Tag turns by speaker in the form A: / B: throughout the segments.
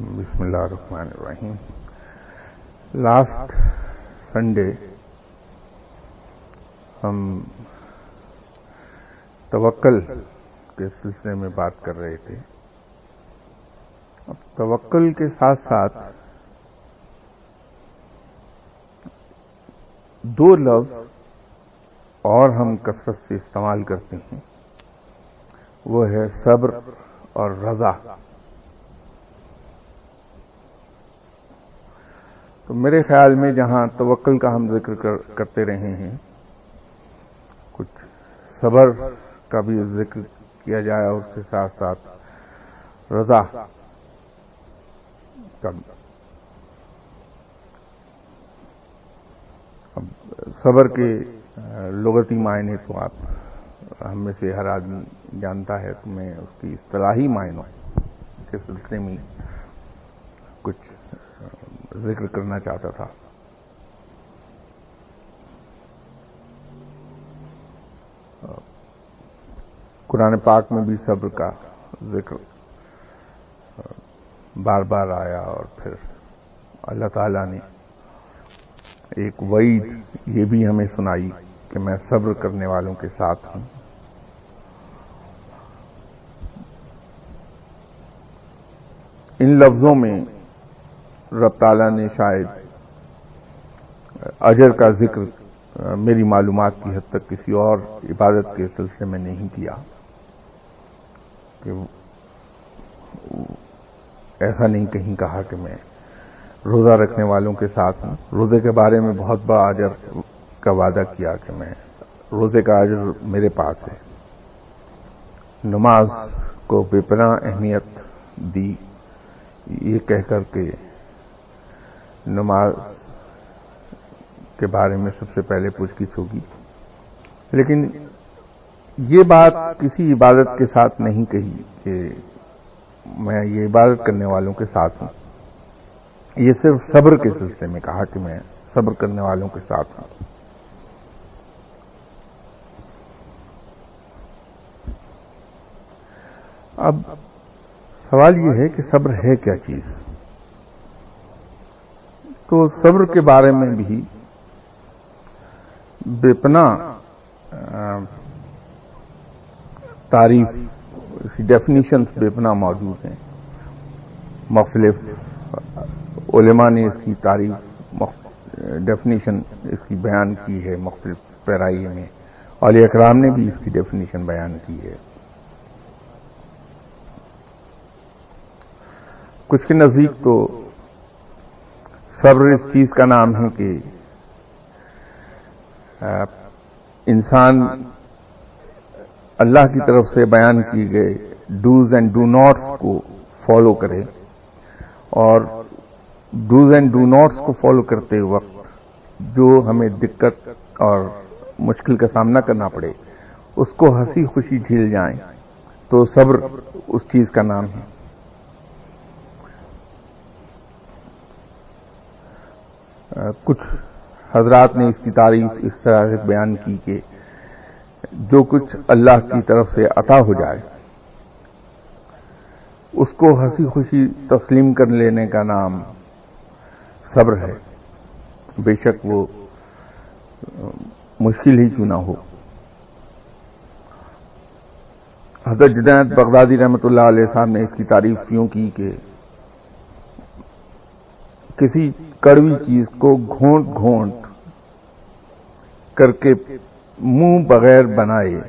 A: بسم اللہ الرحمن الرحیم۔ لاسٹ سنڈے ہم توکل کے سلسلے میں بات کر رہے تھے۔ اب توکل کے ساتھ ساتھ دو لفظ اور ہم کثرت سے استعمال کرتے ہیں۔ وہ ہے صبر اور رضا۔ تو میرے خیال میں جہاں توکل کا ہم ذکر کرتے رہے ہیں، کچھ صبر کا بھی ذکر کیا جائے اور اس کے ساتھ ساتھ رضا اب صبر کے لغتی معنی تو آپ، ہم میں سے ہر آدمی جانتا ہے تو میں اس کی اصطلاحی معنوں کے سلسلے میں کچھ ذکر کرنا چاہتا تھا۔ قرآن پاک میں بھی صبر کا ذکر بار بار آیا اور پھر اللہ تعالی نے ایک وعید یہ بھی ہمیں سنائی کہ میں صبر کرنے والوں کے ساتھ ہوں۔ ان لفظوں میں رب تعالیٰ نے شاید اجر کا ذکر میری معلومات کی حد تک کسی اور عبادت کے سلسلے میں نہیں کیا کہ ایسا نہیں کہیں کہا کہ میں روزہ رکھنے والوں کے ساتھ ہوں۔ روزے کے بارے میں بہت بڑا اجر کا وعدہ کیا کہ میں روزے کا اجر میرے پاس ہے۔ نماز کو بے پناہ اہمیت دی، یہ کہہ کر کے نماز کے بارے میں سب سے پہلے پوچھ گچھ ہوگی۔ لیکن یہ بات کسی عبادت کے ساتھ نہیں کہی کہ میں یہ عبادت کرنے والوں کے ساتھ ہوں۔ یہ صرف صبر کے سلسلے میں کہا کہ میں صبر کرنے والوں کے ساتھ ہوں۔ اب سوال یہ ہے کہ صبر ہے کیا چیز؟ تو صبر کے بارے میں بھی بے پناہ تعریف، اس کی ڈیفینیشنس بے پناہ موجود ہیں۔ مختلف، علماء نے اس کی تعریف ڈیفینیشن اس کی بیان کی ہے مختلف پیرائی میں۔ علی اکرام نے بھی اس کی ڈیفینیشن بیان کی ہے۔ کچھ کے نزدیک تو صبر اس چیز کا نام ہے کہ انسان اللہ کی طرف سے بیان کی گئے ڈوز اینڈ ڈو ناٹس کو فالو کرے اور ڈوز اینڈ ڈو ناٹس کو فالو کرتے وقت جو ہمیں دقت اور مشکل کا سامنا کرنا پڑے، اس کو ہنسی خوشی جھیل جائیں، تو صبر اس چیز کا نام ہے۔ کچھ حضرات نے اس کی تعریف اس طرح سے بیان کی کہ جو کچھ اللہ کی طرف سے عطا ہو جائے، اس کو ہنسی خوشی تسلیم کر لینے کا نام صبر ہے۔ بے شک وہ مشکل ہی کیوں نہ ہو۔ حضرت جنید بغدادی رحمت اللہ علیہ صاحب نے اس کی تعریف کیوں کی کہ کسی کڑوی چیز کو گھونٹ گھونٹ کر کے منہ بغیر بنائے،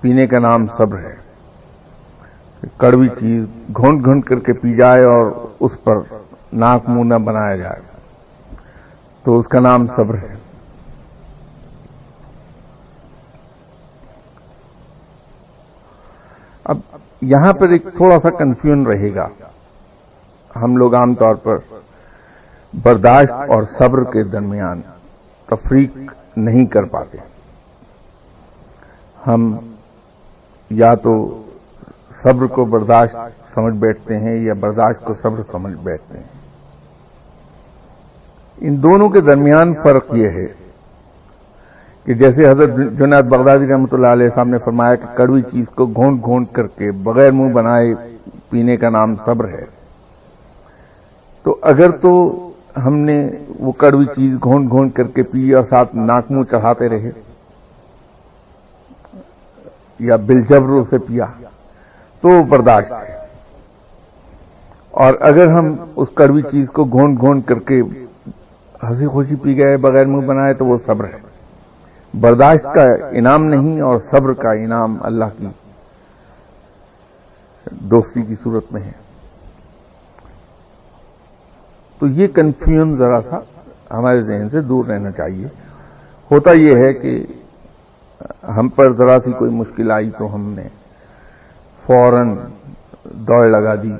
A: پینے کا نام صبر ہے۔ کڑوی چیز گھونٹ گھونٹ کر کے پی جائے اور اس پر ناک منہ نہ بنایا جائے، تو اس کا نام صبر ہے۔ اب یہاں پر ایک تھوڑا سا کنفیوژن رہے گا۔ ہم لوگ عام طور پر برداشت اور صبر کے درمیان تفریق نہیں کر پاتے۔ ہم یا تو صبر کو برداشت سمجھ بیٹھتے ہیں یا برداشت کو صبر سمجھ بیٹھتے ہیں۔ ان دونوں کے درمیان فرق یہ ہے کہ جیسے حضرت جنید بغدادی رحمۃ اللہ علیہ صاحب نے فرمایا کہ کڑوی چیز کو گھونٹ گھونٹ کر کے بغیر منہ بنائے پینے کا نام صبر ہے۔ تو اگر تو ہم نے وہ کڑوی چیز گھونٹ گھونٹ کر کے پی اور ساتھ ناک منہ چڑھاتے رہے۔ یا بل سے پیا۔ تو وہ برداشت ہے اور اگر ہم اس کڑوی چیز کو گھونٹ گھونٹ کر کے ہنسی خوشی پی گئے، بغیر منہ بنائے، تو وہ صبر ہے۔ برداشت کا انعام نہیں اور صبر کا انعام اللہ کی دوستی کی صورت میں ہے۔ تو یہ کنفیوژن ذرا سا ہمارے ذہن سے دور رہنا چاہیے۔ ہوتا یہ ہے کہ ہم پر ذرا سی کوئی مشکل آئی تو ہم نے فوراً دوڑ لگا دی،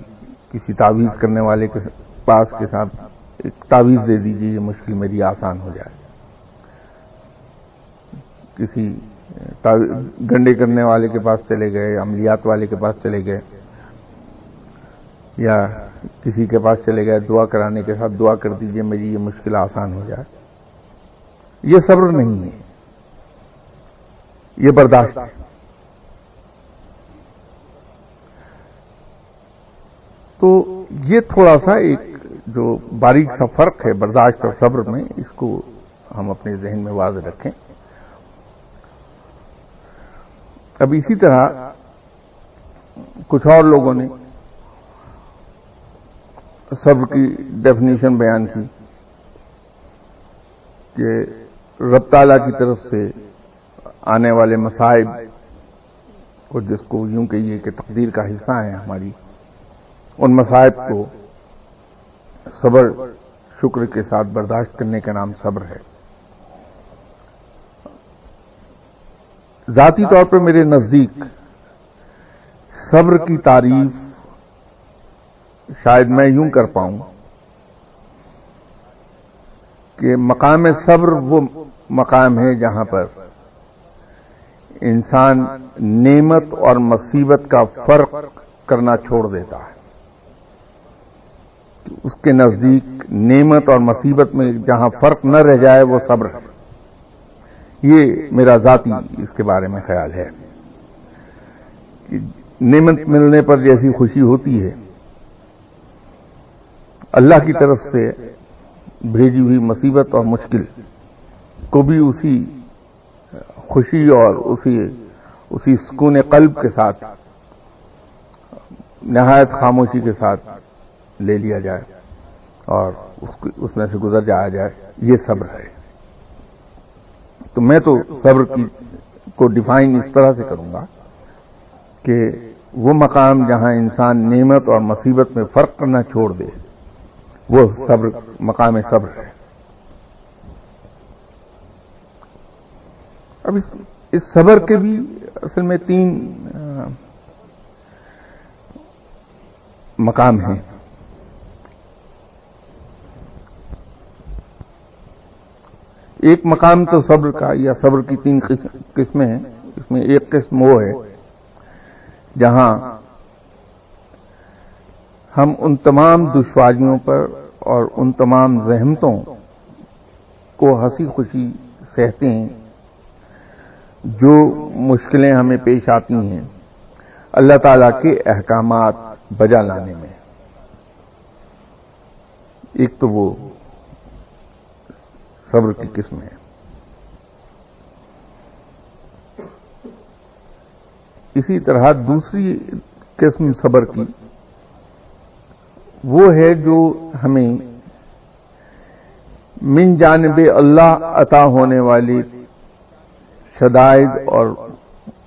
A: کسی تعویذ کرنے والے کے پاس کے ساتھ ایک تعویذ دے دیجیے یہ مشکل میری آسان ہو جائے۔ کسی گنڈے کرنے والے کے پاس چلے گئے، عملیات والے کے پاس چلے گئے۔ یا کسی کے پاس چلے گئے، دعا کرانے کے ساتھ دعا کر دیجیے، میری یہ مشکل آسان ہو جائے۔ یہ صبر نہیں ہے۔ یہ برداشت ہے۔ تو یہ تھوڑا سا ایک جو باریک سا فرق ہے برداشت اور صبر میں، اس کو ہم اپنے ذہن میں واضح رکھیں۔ اب اسی طرح کچھ اور لوگوں نے صبر کی ڈیفینیشن بیان کی کہ رب تعالیٰ کی طرف سے آنے والے مسائب کو جس کو یوں کہیے کہ تقدیر کا حصہ ہیں ہماری، ان مسائب کو صبر، شکر کے ساتھ برداشت کرنے کا نام صبر ہے۔ ذاتی طور پر میرے نزدیک صبر کی تعریف شاید میں یوں کر پاؤں کہ مقام صبر وہ مقام ہے جہاں پر انسان نعمت اور مصیبت کا فرق کرنا چھوڑ دیتا ہے۔ اس کے نزدیک نعمت اور مصیبت میں جہاں فرق نہ رہ جائے وہ صبر ہے۔ یہ میرا ذاتی اس کے بارے میں خیال ہے کہ نعمت ملنے پر جیسی خوشی ہوتی ہے اللہ کی طرف سے بھیجی ہوئی مصیبت اور مشکل کو بھی اسی خوشی اور اسی اسی سکون قلب کے ساتھ، نہایت خاموشی کے ساتھ لے لیا جائے اور اس میں سے گزر جایا جائے، یہ صبر ہے۔ تو میں تو صبر کی کو ڈیفائن اس طرح سے کروں گا کہ وہ مقام جہاں انسان نعمت اور مصیبت میں فرق کرنا چھوڑ دے۔ وہ صبر، مقام صبر ہے۔ اب اس اس صبر کے بھی اصل میں تین، مقام ہیں۔ ایک مقام تو صبر کا یا صبر کی تین قسمیں ہیں۔ اس میں ایک قسم وہ ہے جہاں ہم ان تمام دشواریوں پر اور ان تمام زحمتوں کو ہنسی خوشی سہتے ہیں، جو مشکلیں ہمیں پیش آتی ہیں اللہ تعالی کے احکامات بجا لانے میں۔ ایک تو وہ صبر کی قسم ہے۔ اسی طرح دوسری قسم صبر کی وہ ہے جو ہمیں من جانب اللہ عطا ہونے والی شدائد اور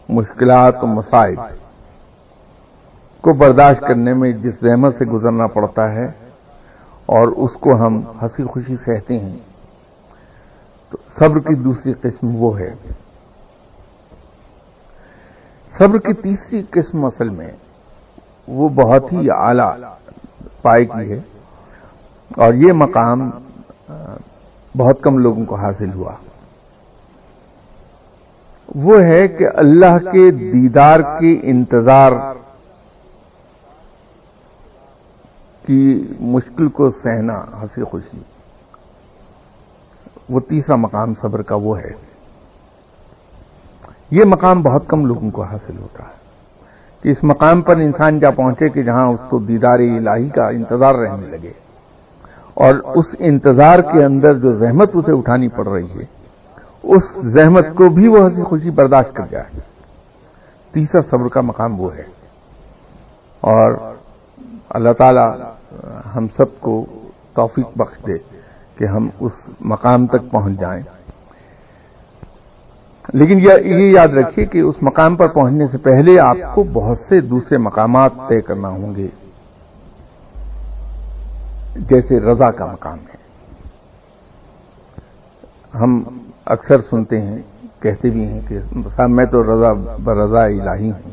A: مشکلات و مسائل کو برداشت کرنے میں جس زحمت سے گزرنا پڑتا ہے اور اس کو ہم ہنسی خوشی سہتے ہیں، تو صبر کی دوسری قسم وہ ہے۔ صبر کی تیسری قسم اصل میں وہ بہت ہی اعلی پائے کی ہے۔ اور یہ مقام، بہت کم لوگوں کو حاصل ہوا۔ وہ ہے کہ اللہ کے دیدار کے انتظار کی مشکل کو سہنا، ہنسی خوشی۔ وہ تیسرا مقام صبر کا وہ ہے۔ یہ مقام بہت کم لوگوں کو حاصل ہوتا ہے۔ اس مقام پر انسان جا پہنچے کہ جہاں اس کو دیدار الہی کا انتظار رہنے لگے۔ اور اس انتظار کے اندر جو زحمت اسے اٹھانی پڑ رہی ہے، اس زحمت کو بھی وہ ہنسی خوشی برداشت کر جائے۔ تیسرا صبر کا مقام وہ ہے۔ اور اللہ تعالی ہم سب کو توفیق بخش دے کہ ہم اس مقام تک پہنچ جائیں۔ لیکن یہ یاد رکھیے کہ اس مقام پر پہنچنے سے پہلے آپ کو بہت سے دوسرے مقامات طے کرنا ہوں گے۔ جیسے رضا کا مقام ہے۔ ہم اکثر سنتے ہیں، کہتے بھی ہیں کہ صاحب، میں تو رضا برضا الہی ہوں۔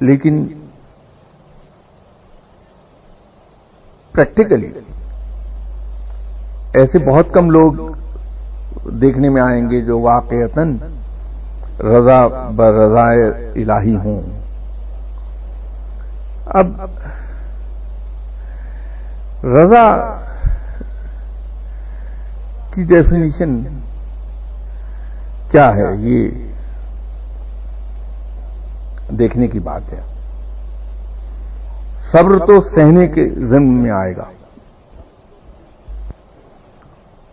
A: لیکن پریکٹیکلی ایسے بہت کم لوگ دیکھنے میں آئیں گے جو واقعتاً رضا برضا الہی ہوں۔ اب رضا کی ڈیفینیشن کیا ہے؟ یہ دیکھنے کی بات ہے۔ صبر تو سہنے کے ضمن میں آئے گا۔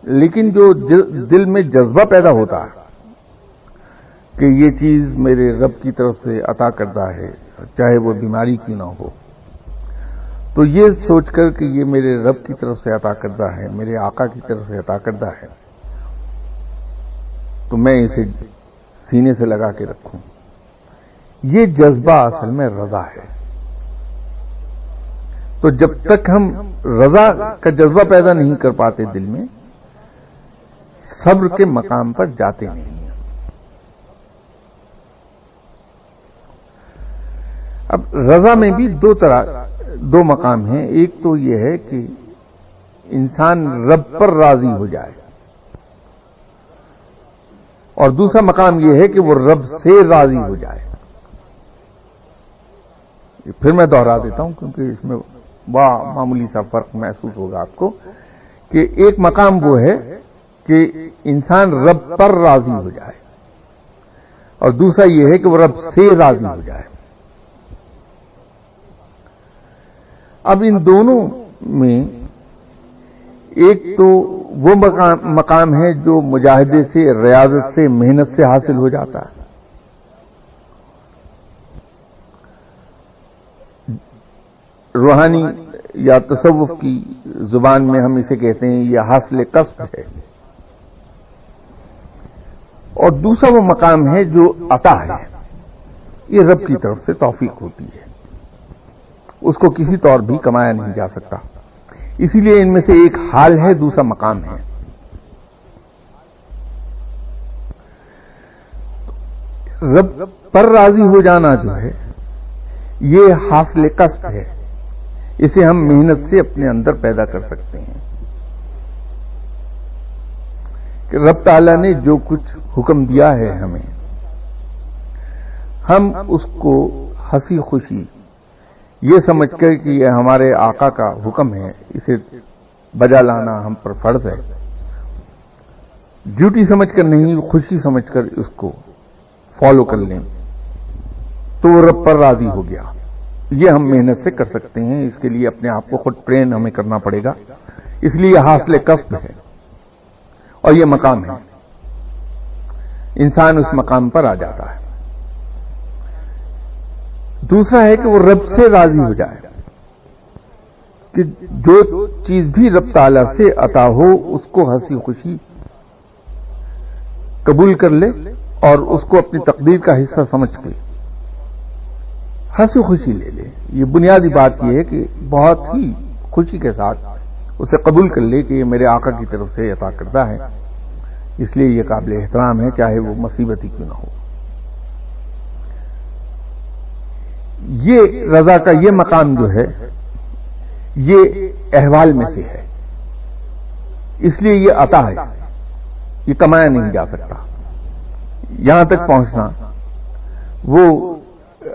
A: لیکن جو دل میں جذبہ پیدا ہوتا ہے کہ یہ چیز میرے رب کی طرف سے عطا کرتا ہے، چاہے وہ بیماری کیوں نہ ہو۔ تو یہ سوچ کر کہ یہ میرے رب کی طرف سے عطا کرتا ہے، میرے آقا کی طرف سے عطا کرتا ہے، تو میں اسے سینے سے لگا کے رکھوں۔ یہ جذبہ اصل میں رضا ہے۔ تو جب تک ہم رضا کا جذبہ پیدا نہیں کر پاتے دل میں صبر کے مقام پر جاتے نہیں ہیں۔ اب رضا میں بھی دو طرح، دو مقام ہیں۔ ایک تو یہ ہے کہ انسان رب پر راضی ہو جائے۔ اور دوسرا مقام یہ ہے کہ وہ رب سے راضی ہو جائے۔ پھر میں دوہرا دیتا ہوں کیونکہ اس میں بڑا معمولی سا فرق محسوس ہوگا آپ کو کہ ایک مقام وہ ہے کہ انسان رب پر راضی ہو جائے۔ اور دوسرا یہ ہے کہ وہ رب سے راضی ہو جائے۔ اب ان دونوں میں ایک تو وہ مقام ہے جو مجاہدے سے، ریاضت سے، محنت سے حاصل ہو جاتا ہے۔ روحانی یا تصوف کی زبان میں ہم اسے کہتے ہیں، یہ حاصل قصب ہے۔ اور دوسرا وہ مقام ہے جو عطا ہے۔ یہ رب کی طرف سے توفیق ہوتی ہے۔ اس کو کسی طور بھی کمایا نہیں جا سکتا۔ اسی لیے ان میں سے ایک حال ہے، دوسرا مقام ہے۔ رب پر راضی ہو جانا جو ہے، یہ حاصل قصب ہے۔ اسے ہم محنت سے اپنے اندر پیدا کر سکتے ہیں۔ کہ رب تعالیٰ نے جو کچھ حکم دیا ہے ہمیں، ہم اس کو ہنسی خوشی، یہ سمجھ کر کہ یہ ہمارے آقا کا حکم ہے، اسے بجا لانا ہم پر فرض ہے۔ ڈیوٹی سمجھ کر نہیں، خوشی سمجھ کر اس کو فالو کر لیں۔ تو وہ رب پر راضی ہو گیا۔ یہ ہم محنت سے کر سکتے ہیں، اس کے لیے اپنے آپ کو خود ٹرین ہمیں کرنا پڑے گا۔ اس لیے یہ حاصل کسب ہے۔ اور یہ مقام ہے۔ انسان اس مقام پر آ جاتا ہے۔ دوسرا ہے کہ وہ رب سے راضی ہو جائے۔ کہ جو چیز بھی رب تعالی سے عطا ہو، اس کو ہنسی خوشی قبول کر لے اور اس کو اپنی تقدیر کا حصہ سمجھ کے ہنسی خوشی لے لے۔ یہ بنیادی بات یہ ہے کہ بہت ہی خوشی کے ساتھ اسے قبول کر لے کہ یہ میرے آقا کی طرف سے عطا کرتا ہے۔ اس لیے یہ قابل احترام ہے، چاہے وہ مصیبت ہی کیوں نہ ہو۔ یہ رضا کا یہ مقام جو ہے، یہ احوال میں سے ہے۔ اس لیے یہ عطا ہے۔ یہ کمایا نہیں جا سکتا۔ یہاں تک پہنچنا، وہ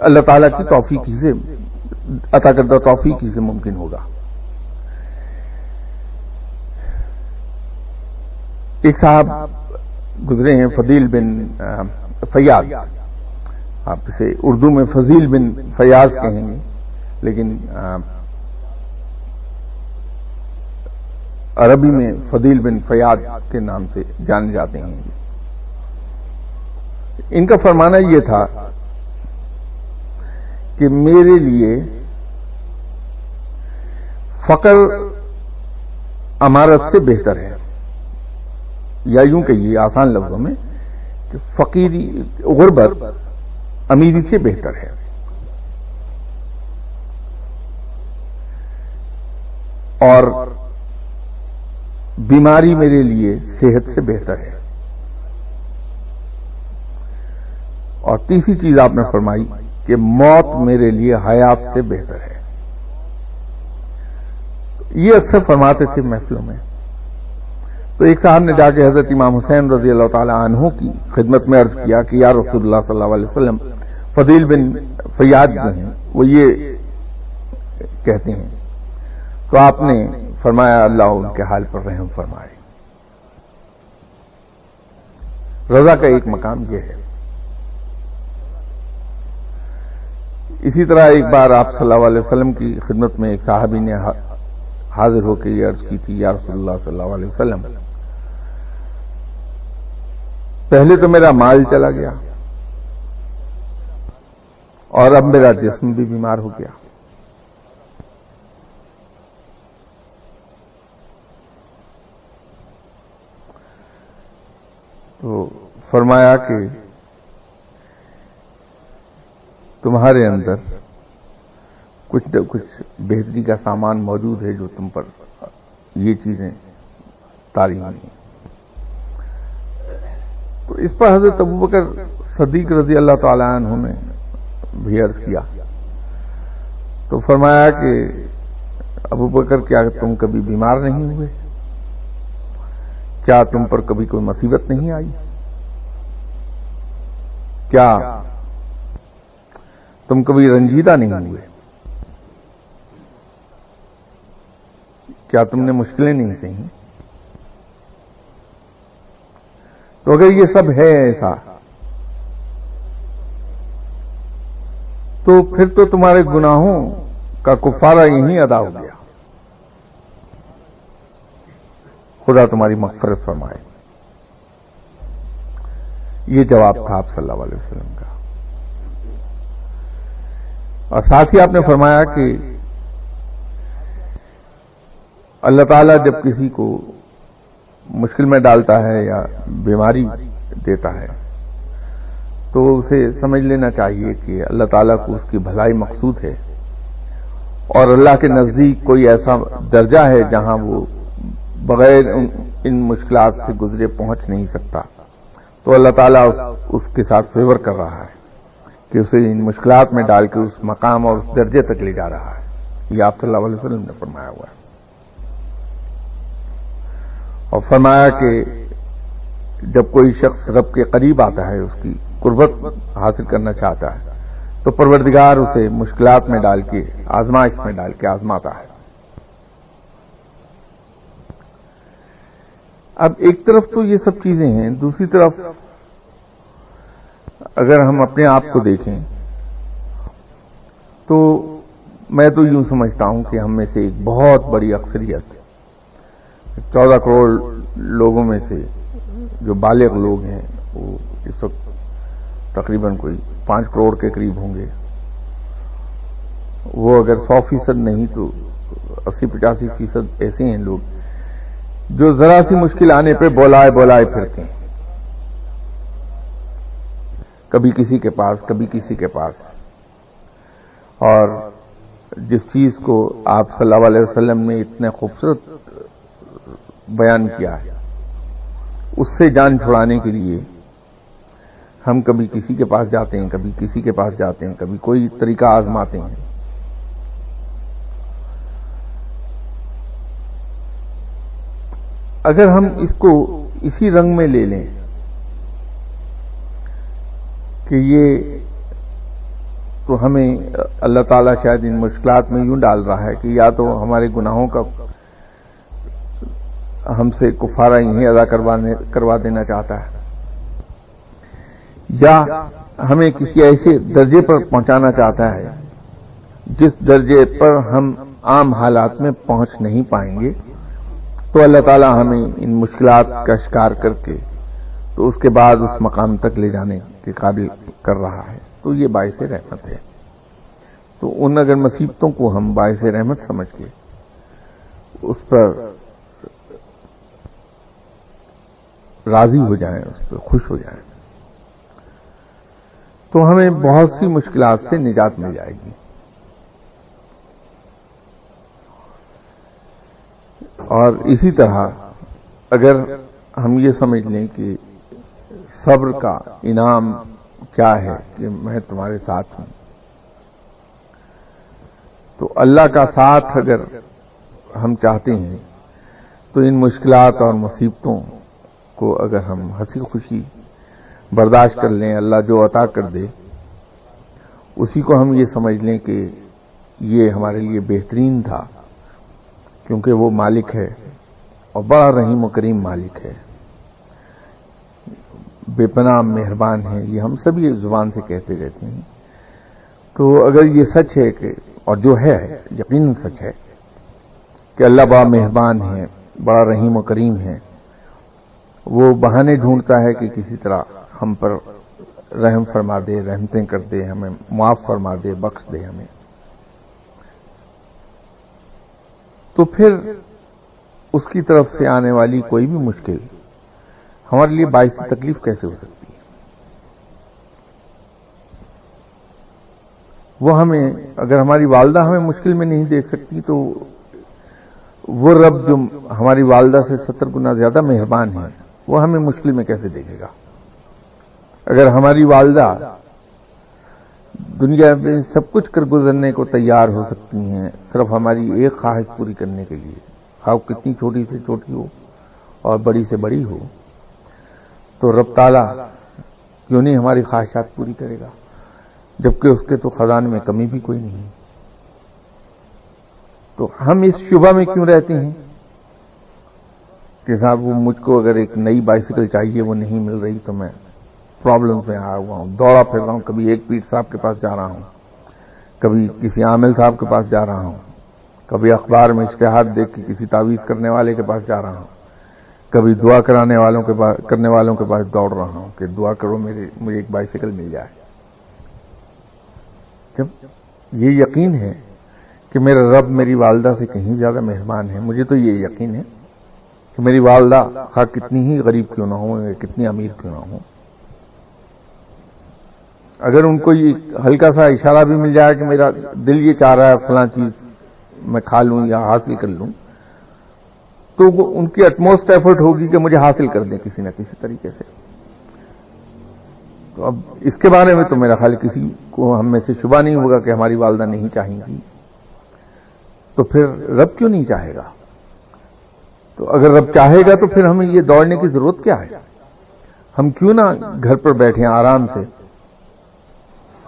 A: اللہ تعالی کی توفیقی سے، عطا کردہ توفیقی سے ممکن ہوگا۔ ایک صاحب گزرے ہیں، فضیل بن فیاض۔ آپ اسے اردو میں فضیل بن فیاض کہیں گے، لیکن عربی میں فضیل بن فیاض کے نام سے جانے جاتے ہیں۔ ان کا فرمانا یہ تھا کہ میرے لیے فقر امارت سے بہتر ہے۔ یا یوں کہیے، آسان لفظوں میں کہ فقیری غربت امیری سے بہتر ہے۔ اور بیماری میرے لیے صحت سے بہتر ہے۔ اور تیسری چیز آپ نے فرمائی کہ موت میرے لیے حیات سے بہتر ہے۔ یہ اکثر فرماتے تھے محفلوں میں۔ تو ایک صاحب نے جا کے حضرت امام حسین رضی اللہ تعالی عنہ کی خدمت میں عرض کیا کہ یا رسول اللہ صلی اللہ علیہ وسلم، فضیل بن فیاد جو ہیں، وہ یہ کہتے ہیں۔ تو آپ نے فرمایا، اللہ ان کے حال پر رحم فرمائے۔ رضا کا ایک مقام یہ ہے۔ اسی طرح ایک بار آپ صلی اللہ علیہ وسلم کی خدمت میں ایک صاحبی نے حاضر ہو کے یہ عرض کی تھی، یا رسول اللہ صلی اللہ علیہ وسلم پہلے تو میرا مال چلا گیا اور اب میرا جسم بھی بیمار ہو گیا تو فرمایا کہ تمہارے اندر کچھ نہ کچھ بہتری کا سامان موجود ہے جو تم پر یہ چیزیں تاری ہوئی تو اس پر حضرت ابو بکر صدیق رضی اللہ تعالی عنہ نے بھی عرض کیا۔ تو فرمایا کہ ابو بکر کیا تم کبھی بیمار نہیں ہوئے؟ کیا تم پر کبھی کوئی مصیبت نہیں آئی؟ کیا تم کبھی رنجیدہ نہیں ہوئے؟ کیا تم نے مشکلیں نہیں سہیں تو اگر یہ سب ہے ایسا۔ تو پھر تو تمہارے گناہوں کا کفارہ یہیں ادا ہو گیا۔ خدا تمہاری مغفرت فرمائے۔ یہ جواب تھا آپ صلی اللہ علیہ وسلم کا۔ اور ساتھ ہی آپ نے فرمایا کہ اللہ تعالیٰ جب کسی کو مشکل میں ڈالتا ہے یا بیماری دیتا ہے، تو اسے سمجھ لینا چاہیے کہ اللہ تعالیٰ کو اس کی بھلائی مقصود ہے۔ اور اللہ کے نزدیک کوئی ایسا درجہ ہے جہاں وہ بغیر ان مشکلات سے گزرے پہنچ نہیں سکتا۔ تو اللہ تعالیٰ اس کے ساتھ فیور کر رہا ہے کہ اسے ان مشکلات میں ڈال کے اس مقام اور اس درجے تک لے جا رہا ہے۔ یہ آپ صلی اللہ علیہ وسلم نے فرمایا ہوا ہے۔ اور فرمایا کہ جب کوئی شخص رب کے قریب آتا ہے، اس کی قربت حاصل کرنا چاہتا ہے، تو پروردگار اسے مشکلات میں ڈال کے، آزمائش میں ڈال کے آزماتا ہے۔ اب ایک طرف تو یہ سب چیزیں ہیں، دوسری طرف اگر ہم اپنے آپ کو دیکھیں، تو میں تو یوں سمجھتا ہوں کہ ہم میں سے ایک بہت بڑی اکثریت چودہ کروڑ لوگوں میں سے جو بالغ لوگ ہیں، وہ اس وقت تقریباً کوئی پانچ کروڑ کے قریب ہوں گے۔ وہ اگر سو فیصد نہیں تو اسی پچاسی فیصد ایسے ہیں لوگ جو ذرا سی مشکل آنے پہ بولائے بولائے پھرتے ہیں۔ کبھی کسی کے پاس، کبھی کسی کے پاس۔ اور جس چیز کو آپ صلی اللہ علیہ وسلم نے اتنے خوبصورت بیان کیا ہے۔ اس سے جان چھڑانے کے لیے ہم کبھی کسی کے پاس جاتے ہیں، کبھی کسی کے پاس جاتے ہیں، کبھی کوئی طریقہ آزماتے ہیں۔ اگر ہم اس کو اسی رنگ میں لے لیں کہ یہ تو ہمیں اللہ تعالیٰ شاید ان مشکلات میں یوں ڈال رہا ہے کہ یا تو ہمارے گناہوں کا ہم سے کفارہ یہیں ادا کروا دینا چاہتا ہے۔ یا ہمیں کسی ایسے درجے پر پہنچانا چاہتا ہے، جس درجے پر ہم عام حالات میں پہنچ نہیں پائیں گے، تو اللہ تعالی ہمیں ان مشکلات کا شکار کر کے، تو اس کے بعد اس مقام تک لے جانے کے قابل کر رہا ہے۔ تو یہ باعث رحمت ہے۔ تو ان اگر مصیبتوں کو ہم باعث رحمت سمجھ کے اس پر راضی ہو جائیں، اس پہ خوش ہو جائیں۔ تو ہمیں بہت سی مشکلات سے نجات مل جائے گی۔ اور اسی طرح اگر ہم یہ سمجھ لیں کہ صبر کا انعام کیا ہے کہ میں تمہارے ساتھ ہوں، تو اللہ کا ساتھ اگر ہم چاہتے ہیں، تو ان مشکلات اور مصیبتوں کو اگر ہم ہنسی خوشی برداشت کر لیں، اللہ جو عطا کر دے، اسی کو ہم یہ سمجھ لیں کہ یہ ہمارے لیے بہترین تھا، کیونکہ وہ مالک ہے اور بڑا رحیم و کریم مالک ہے۔ بے پناہ، مہربان ہے یہ ہم سبھی زبان سے کہتے رہتے ہیں۔ تو اگر یہ سچ ہے کہ، اور جو ہے یقین سچ ہے کہ اللہ بڑا مہربان ہے بڑا رحیم و کریم ہے وہ بہانے ڈھونڈتا ہے کہ کسی طرح ہم پر رحم فرما دے، رحمتیں کر دے، ہمیں معاف فرما دے، بخش دے ہمیں۔ تو پھر اس کی طرف سے آنے والی کوئی بھی مشکل ہمارے لیے باعث تکلیف کیسے ہو سکتی؟ ہے وہ ہمیں، اگر ہماری والدہ ہمیں مشکل میں نہیں دیکھ سکتی تو وہ رب جو ہماری والدہ سے ستر گنا زیادہ مہربان ہے۔ وہ ہمیں مشکل میں کیسے دیکھے گا؟ اگر ہماری والدہ دنیا میں سب کچھ کر گزرنے کو تیار ہو سکتی ہیں، صرف ہماری ایک خواہش پوری کرنے کے لیے، خواہ کتنی چھوٹی سے چھوٹی ہو اور بڑی سے بڑی ہو، تو رب تعالی کیوں نہیں ہماری خواہشات پوری کرے گا؟ جبکہ اس کے تو خزانے میں کمی بھی کوئی نہیں۔ تو ہم اس شبہ میں کیوں رہتے ہیں؟ کہ صاحب، وہ مجھ کو اگر ایک نئی بائسیکل چاہیے، وہ نہیں مل رہی تو میں پرابلم میں آیا ہوا ہوں، دوڑا پھر رہا ہوں، کبھی ایک پیٹ صاحب کے پاس جا رہا ہوں، کبھی کسی عامل صاحب کے پاس جا رہا ہوں، کبھی اخبار میں اشتہار دیکھ کے کسی تعویذ کرنے والے کے پاس جا رہا ہوں، کبھی دعا کرانے والوں کے پاس، کرنے والوں کے پاس دوڑ رہا ہوں کہ دعا کرو میرے، مجھے ایک بائسیکل مل جائے۔ جب یہ یقین ہے کہ میرا رب میری والدہ سے کہیں زیادہ مہربان ہے، مجھے تو یہ یقین ہے کہ میری والدہ خواہ کتنی ہی غریب کیوں نہ ہو یا کتنی امیر کیوں نہ ہو اگر ان کو یہ ہلکا سا اشارہ بھی مل جائے کہ میرا دل یہ چاہ رہا ہے فلاں چیز میں کھا لوں یا حاصل کر لوں، تو ان کی اٹموسٹ ایفرٹ ہوگی کہ مجھے حاصل کر دیں کسی نہ کسی طریقے سے۔ تو اب اس کے بارے میں تو میرا خیال کسی کو ہم میں سے شبہ نہیں ہوگا کہ ہماری والدہ نہیں چاہیں گی۔ تو پھر رب کیوں نہیں چاہے گا؟ تو اگر رب چاہے گا تو پھر ہمیں یہ دوڑنے کی ضرورت کیا ہے؟ ہم کیوں نہ گھر پر بیٹھے آرام سے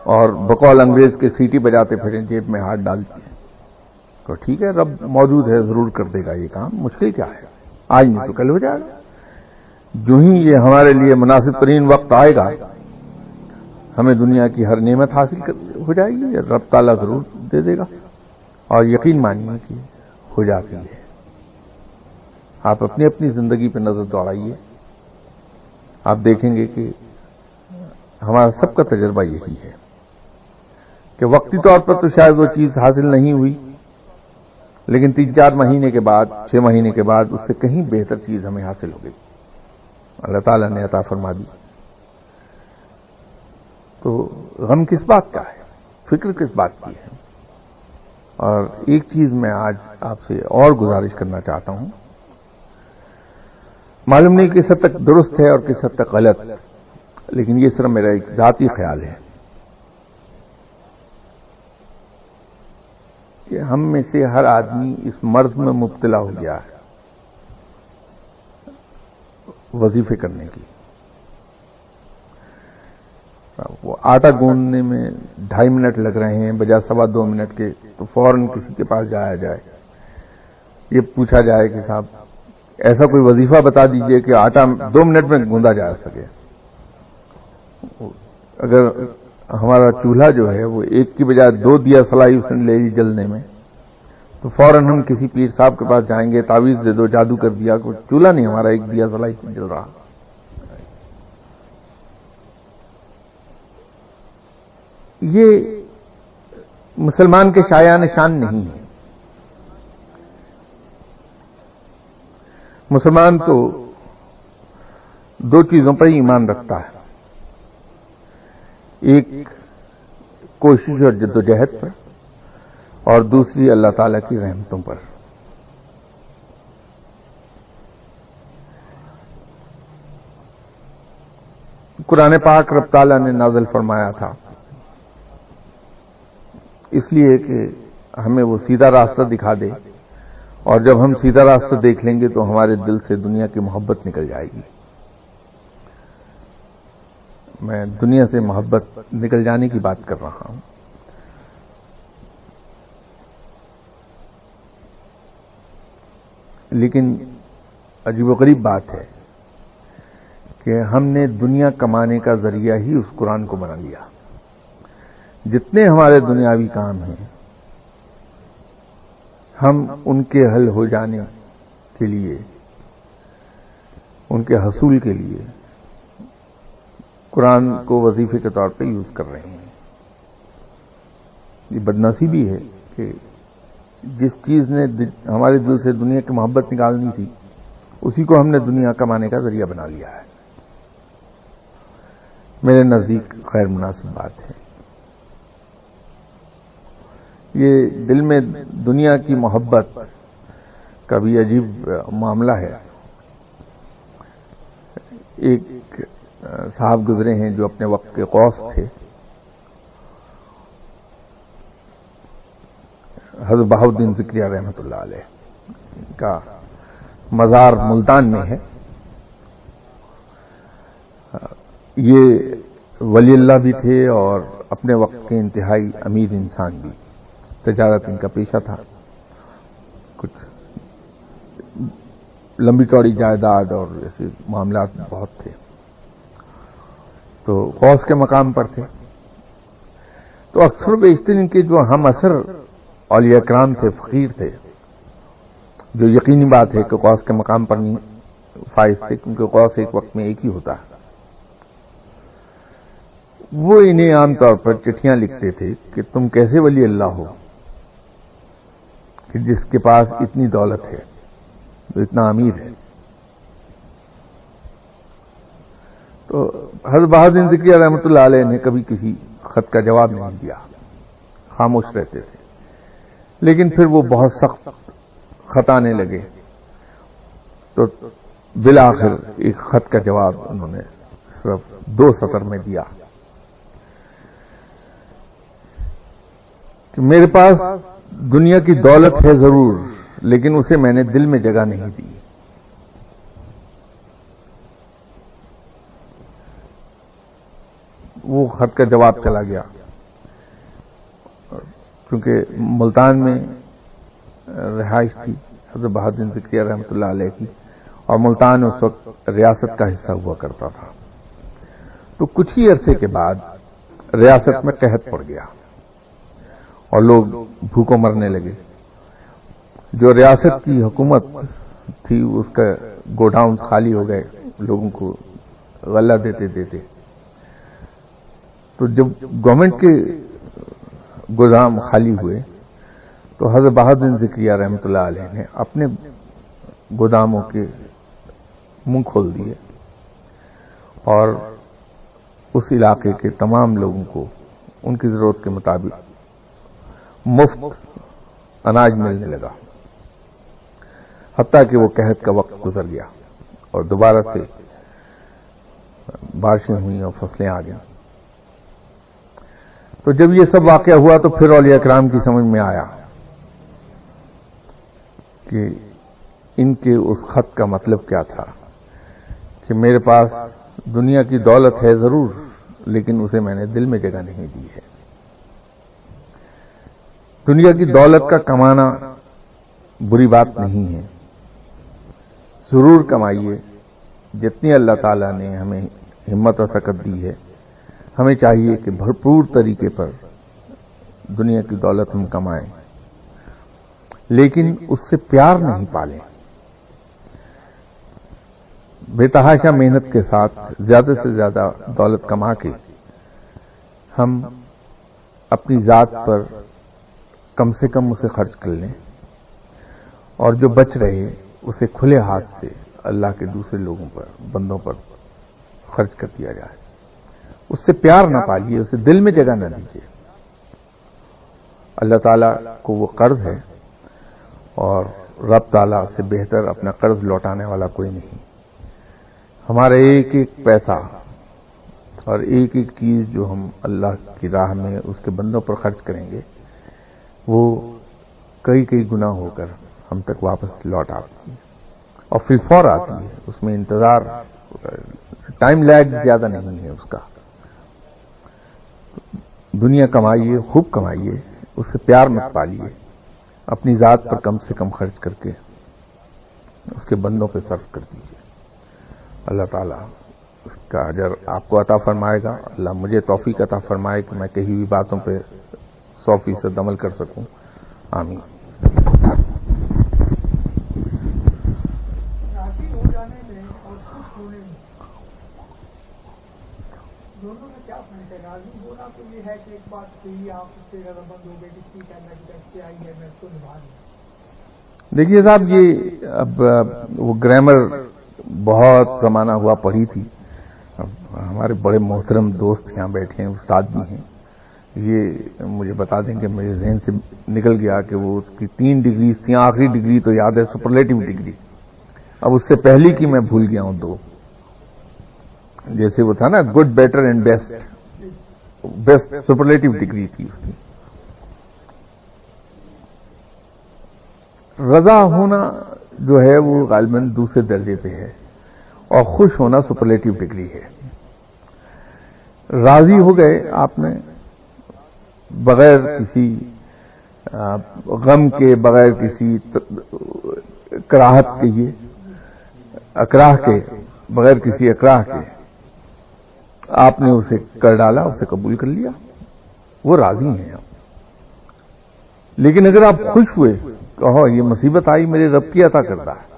A: اور بقول انگریز کے سیٹی بجاتے پھریں جیب میں ہاتھ ڈالتے ہیں۔ تو ٹھیک ہے، رب موجود ہے، ضرور کر دے گا یہ کام۔ مشکل کیا ہے؟ آج نہیں تو کل ہو جائے گا۔ جو ہی یہ ہمارے لیے مناسب ترین وقت آئے گا، ہمیں دنیا کی ہر نعمت حاصل ہو جائے گی۔ رب تعالیٰ ضرور دے دے گا۔ اور یقین مانیے کہ ہو جاتی ہے۔ آپ اپنی اپنی زندگی پہ نظر دوڑائیے۔ آپ دیکھیں گے کہ ہمارا سب کا تجربہ یہی ہے کہ وقتی طور پر تو شاید وہ چیز حاصل نہیں ہوئی، لیکن تین چار مہینے کے بعد، چھ مہینے کے بعد اس سے کہیں بہتر چیز ہمیں حاصل ہو گئی۔ اللہ تعالیٰ نے عطا فرما دی۔ تو غم کس بات کا ہے؟ فکر کس بات کی ہے؟ اور ایک چیز میں آج آپ سے اور گزارش کرنا چاہتا ہوں۔ معلوم نہیں کس حد تک درست ہے اور کس حد تک غلط، لیکن یہ صرف میرا ایک ذاتی خیال ہے کہ ہم میں سے ہر آدمی اس مرض میں مبتلا ہو گیا ہے وظیفے کرنے کی۔ وہ آٹا گوندنے میں ڈھائی منٹ لگ رہے ہیں بجا سوا دو منٹ کے، تو فوراً کسی کے پاس جایا جائے۔ یہ پوچھا جائے کہ صاحب ایسا کوئی وظیفہ بتا دیجیے کہ آٹا دو منٹ میں گوندا جا سکے۔ اگر ہمارا چولہا جو ہے وہ ایک کی بجائے دو دیا سلائی اس نے لے لی جلنے میں، تو فوراً ہم کسی پیر صاحب کے پاس جائیں گے، تعویذ دے دو، جادو کر دیا، کوئی چولہا نہیں ہمارا ایک دیا سلائی جل رہا۔ یہ مسلمان کے شایان شان نہیں ہے۔ مسلمان تو دو چیزوں پر ایمان رکھتا ہے۔ ایک کوشش اور جد و جہد پر اور دوسری اللہ تعالی کی رحمتوں پر۔ قرآن پاک رب تعالیٰ نے نازل فرمایا تھا۔ اس لیے کہ ہمیں وہ سیدھا راستہ دکھا دے۔ اور جب ہم سیدھا راستہ دیکھ لیں گے تو ہمارے دل سے دنیا کی محبت نکل جائے گی۔ میں دنیا سے محبت نکل جانے کی بات کر رہا ہوں۔ لیکن عجیب و غریب بات ہے کہ ہم نے دنیا کمانے کا ذریعہ ہی اس قرآن کو بنا لیا۔ جتنے ہمارے دنیاوی کام ہیں ہم ان کے حل ہو جانے کے لیے، ان کے حصول کے لیے قرآن کو وظیفے کے طور پہ یوز کر رہے ہیں۔ یہ بدنسی بھی ہے کہ جس چیز نے ہمارے دل سے دنیا کی محبت نکالنی تھی، اسی کو ہم نے دنیا کمانے کا ذریعہ بنا لیا ہے۔ میرے نزدیک غیر مناسب بات ہے۔ یہ دل میں دنیا کی محبت کا بھی عجیب معاملہ ہے۔ ایک صاحب گزرے ہیں جو اپنے وقت کے قوس تھے۔ حضرت بہاؤدین ذکریہ رحمۃ اللہ علیہ کا مزار ملتان میں ہے۔ یہ ولی اللہ بھی تھے اور اپنے وقت کے انتہائی امیر انسان بھی تجارت ان کا پیشہ تھا۔ کچھ لمبی چوڑی جائیداد اور ایسے معاملات بہت تھے۔ تو غوث کے مقام پر تھے۔ تو اکثر بیشتر ان کے جو ہم اثر اولیاء کرام تھے، فقیر تھے۔ جو یقینی بات ہے کہ غوث کے مقام پر نہیں فائز تھے، کیونکہ غوث ایک وقت میں ایک ہی ہوتا۔ ہے وہ انہیں عام طور پر چٹھیاں لکھتے تھے کہ تم کیسے ولی اللہ ہو؟ کہ جس کے پاس اتنی دولت ہے جو اتنا امیر ہے۔ تو حضرت بہادر ذکری رحمۃ اللہ علیہ نے کبھی کسی خط کا جواب نہیں دیا۔ خاموش رہتے تھے۔ لیکن پھر وہ بہت سخت خط آنے لگے۔ تو بالآخر ایک خط کا جواب انہوں نے صرف دو سطر میں دیا۔ کہ میرے پاس دنیا کی دولت ہے ضرور، لیکن اسے میں نے دل میں جگہ نہیں دی۔ وہ خط کا جواب چلا گیا۔ کیونکہ ملتان میں رہائش تھی، حضرت بہادر ذکریہ رحمۃ اللہ علیہ کی، اور ملتان اس وقت ریاست کا حصہ ہوا کرتا تھا۔ تو کچھ ہی عرصے کے بعد ریاست میں قحط پڑ گیا۔ اور لوگ بھوکوں مرنے لگے۔ جو ریاست کی حکومت تھی، اس کا گوڈاؤن خالی ہو گئے، لوگوں کو غلہ دیتے دیتے۔ تو جب گورنمنٹ کے گودام خالی ہوئے، تو حضرت بہادر ذکریہ رحمۃ اللہ علیہ نے اپنے گوداموں کے منہ کھول دیے اور اس علاقے کے تمام لوگوں کو ان کی ضرورت کے مطابق مفت اناج ملنے لگا۔ حتیٰ کہ وہ قحط کا وقت گزر گیا اور دوبارہ سے بارشیں ہوئیں اور فصلیں آ گئیں۔ تو جب یہ سب واقعہ ہوا تو پھر اولیاء کرام کی سمجھ میں آیا کہ ان کے اس خط کا مطلب کیا تھا کہ میرے پاس دنیا کی دولت ہے ضرور، لیکن اسے میں نے دل میں جگہ نہیں دی ہے۔ دنیا کی دولت کا کمانا بری بات نہیں ہے۔ ضرور کمائیے جتنی اللہ تعالی نے ہمیں ہمت اور سکت دی ہے۔ ہمیں چاہیے کہ بھرپور طریقے پر دنیا کی دولت ہم کمائیں۔ لیکن اس سے پیار نہیں پالیں۔ بے تحاشا محنت کے ساتھ زیادہ سے زیادہ دولت کما کے ہم اپنی ذات پر کم سے کم اسے خرچ کر لیں۔ اور جو بچ رہے اسے کھلے ہاتھ سے اللہ کے دوسرے لوگوں پر، بندوں پر خرچ کر دیا جائے۔ اس سے پیار نہ پالیے، اسے دل میں جگہ نہ دیجیے۔ اللہ تعالیٰ کو وہ قرض ہے اور رب تعالیٰ سے بہتر اپنا قرض لوٹانے والا کوئی نہیں۔ ہمارا ایک ایک پیسہ اور ایک ایک چیز جو ہم اللہ کی راہ میں اس کے بندوں پر خرچ کریں گے وہ کئی کئی گنا ہو کر ہم تک واپس لوٹ آتی ہے۔ اور پھر فور آتی ہے۔ اس میں انتظار، ٹائم لیگ زیادہ نہیں ہے اس کا۔ دنیا کمائیے، خوب کمائیے، اس سے پیار مت پالیے۔ اپنی ذات پر کم سے کم خرچ کر کے اس کے بندوں پہ صرف کر دیجیے۔ اللہ تعالیٰ اس کا اجر آپ کو عطا فرمائے گا۔ اللہ مجھے توفیق عطا فرمائے کہ میں کہیں بھی باتوں پہ سو فیصد عمل کر سکوں۔ آمین۔ دیکھیے صاحب یہ اب وہ گرامر بہت زمانہ ہوا پڑھی تھی۔ ہمارے بڑے محترم دوست یہاں بیٹھے ہیں استاد بھی ہیں۔ یہ مجھے بتا دیں کہ میرے ذہن سے نکل گیا کہ وہ اس کی تین ڈگری تھیں آخری ڈگری تو یاد ہے سپرلیٹو ڈگری اب اس سے پہلی کی میں بھول گیا ہوں دو۔ جیسے وہ تھا نا good better and best best superlative degree تھی اس کی۔ رضا ہونا جو ہے وہ غالباً دوسرے درجے پہ ہے اور خوش ہونا سپرلیٹو ڈگری ہے۔ راضی ہو گئے آپ نے؟ بغیر کسی غم کے، بغیر کسی کراہت کے یہ، اکراہ کے، بغیر کسی اکراہ کے، آپ نے اسے کر ڈالا، اسے قبول کر لیا، وہ راضی ہیں لیکن اگر آپ خوش ہوئے، کہو، یہ مصیبت آئی، میرے رب کی عطا کرتا ہے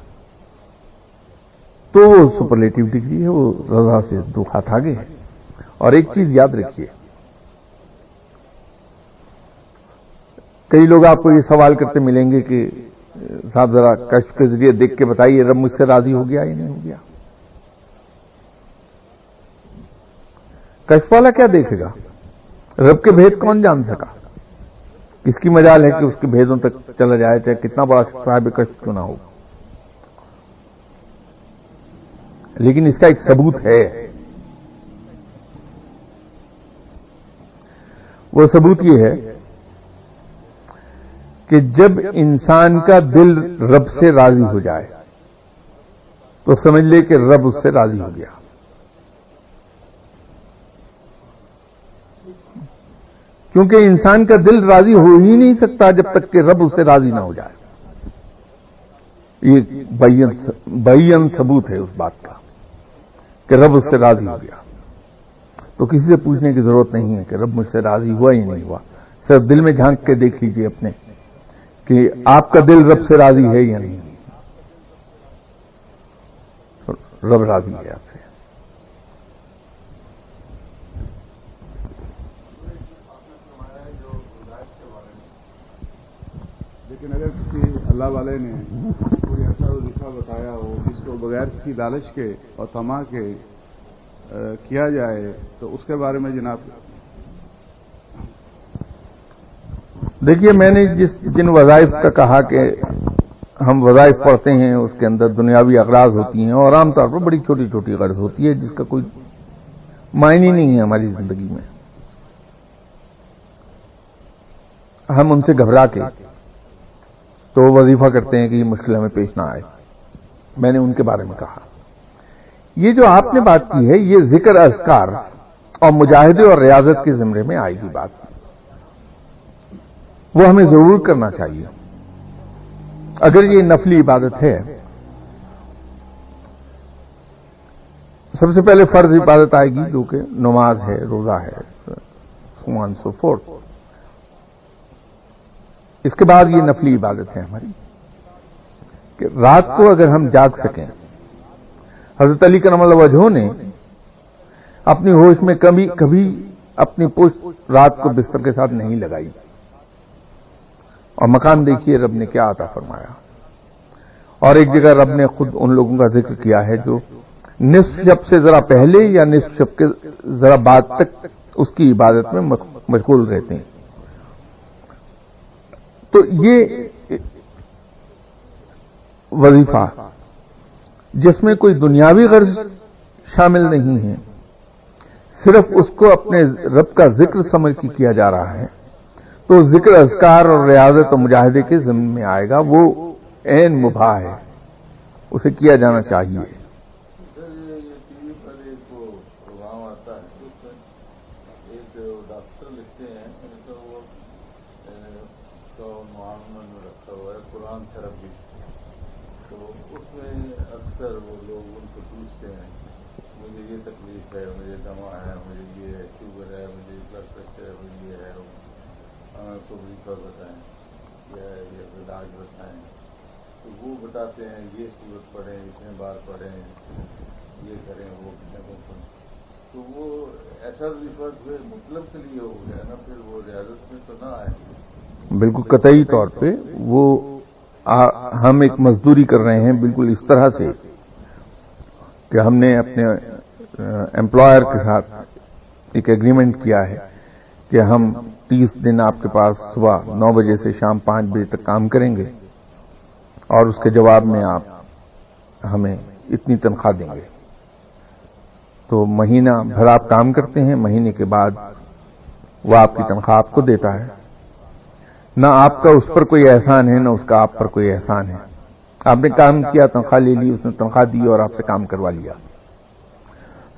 A: تو وہ سپرلیٹو ڈگری ہے، وہ رضا سے دو ہاتھ آگے ہے۔ اور ایک چیز یاد رکھیے کئی لوگ آپ کو یہ سوال کرتے ملیں گے کہ، صاحب ذرا کشف کے ذریعے دیکھ کے بتائیے، رب مجھ سے راضی ہو گیا یا نہیں ہو گیا؟ کشف والا کیا دیکھے گا؟ رب کے بھید کون جان سکا؟ کس کی مجال ہے کہ اس کے بھیدوں تک چلا جائے؟ چاہے کتنا بڑا صاحب کشف کیوں نہ ہو۔ لیکن اس کا ایک ثبوت ہے۔ وہ ثبوت یہ ہے کہ جب انسان کا دل رب سے راضی ہو جائے، تو سمجھ لے کہ رب اس سے راضی ہو گیا۔ کیونکہ انسان کا دل راضی ہو ہی نہیں سکتا جب تک کہ رب اس سے راضی نہ ہو جائے۔ یہ بین ثبوت ہے اس بات کا کہ رب اس سے راضی ہو گیا۔ تو کسی سے پوچھنے کی ضرورت نہیں ہے کہ رب مجھ سے راضی ہوا ہی نہیں ہوا۔ صرف دل میں جھانک کے دیکھ لیجیے اپنے۔ کہ آپ کا دل رب سے راضی ہے یا نہیں؟ رب راضی ہے آپ سے۔
B: لیکن اگر کسی اللہ والے نے کوئی ایسا وظیفہ بتایا ہو جس کو بغیر کسی لالچ کے اور تما کے کیا جائے، تو اس کے بارے میں جناب
A: دیکھیے میں نے جس جن وظائف کا کہا کہ ہم وظائف پڑھتے ہیں، اس کے اندر دنیاوی اغراض ہوتی ہیں اور عام طور پر بڑی چھوٹی چھوٹی غرض ہوتی ہے جس کا کوئی معنی نہیں ہے ہماری زندگی میں۔ ہم ان سے گھبرا کے تو وظیفہ کرتے ہیں کہ یہ مشکل ہمیں پیش نہ آئے۔ میں نے ان کے بارے میں کہا۔ یہ جو آپ نے بات کی ہے، یہ ذکر اذکار اور مجاہدے اور ریاضت کے زمرے میں آئے گی بات۔ وہ ہمیں ضرور کرنا چاہیے۔ اگر یہ نفلی عبادت ہے، سب سے پہلے فرض عبادت آئے گی، جو کہ نماز ہے، روزہ ہے سو فورتھ اس کے بعد یہ نفلی عبادت ہے ہماری۔ کہ رات کو اگر ہم جاگ سکیں، حضرت علی کرم اللہ وجہ نے اپنی ہوش میں کبھی کبھی اپنی پوچھ رات کو بستر کے ساتھ نہیں لگائی۔ اور مکان دیکھیے رب نے کیا عطا فرمایا۔ اور ایک جگہ رب نے خود ان لوگوں کا ذکر کیا ہے جو نصف شب سے ذرا پہلے یا نصف شب کے ذرا بعد تک اس کی عبادت میں مشغول رہتے ہیں۔ تو یہ وظیفہ جس میں کوئی دنیاوی غرض شامل نہیں ہے، صرف اس کو اپنے رب کا ذکر سمجھ کے کیا جا رہا ہے۔ تو ذکر اذکار اور ریاضت و مجاہدے کے ضمن میں آئے گا، وہ عین مباح ہے، اسے کیا جانا چاہیے؟
B: بتاتے ہیں، یہ صورت پڑھیں اتنے بار پڑھیں، یہ کریں، وہ کریں تو وہ ایسا جو مطلب کے لیے ہو گیا نا، پھر وہ ریاضت میں تو نہ آئے۔
A: بالکل قطعی طور پہ وہ ہم ایک مزدوری کر رہے ہیں بالکل اس طرح سے کہ ہم نے اپنے امپلائر کے ساتھ ایک ایگریمنٹ کیا ہے کہ ہم تیس دن آپ کے پاس صبح نو بجے سے شام پانچ بجے تک کام کریں گے۔ اور اس کے جواب میں آپ ہمیں اتنی تنخواہ دیں گے۔ تو مہینہ بھر آپ کام کرتے ہیں، مہینے کے بعد وہ آپ کی تنخواہ آپ کو دیتا ہے۔ نہ آپ کا اس پر کوئی احسان ہے، نہ اس کا آپ پر کوئی احسان ہے۔ آپ نے کام کیا، تنخواہ لے لی، اس نے تنخواہ دی اور آپ سے کام کروا لیا۔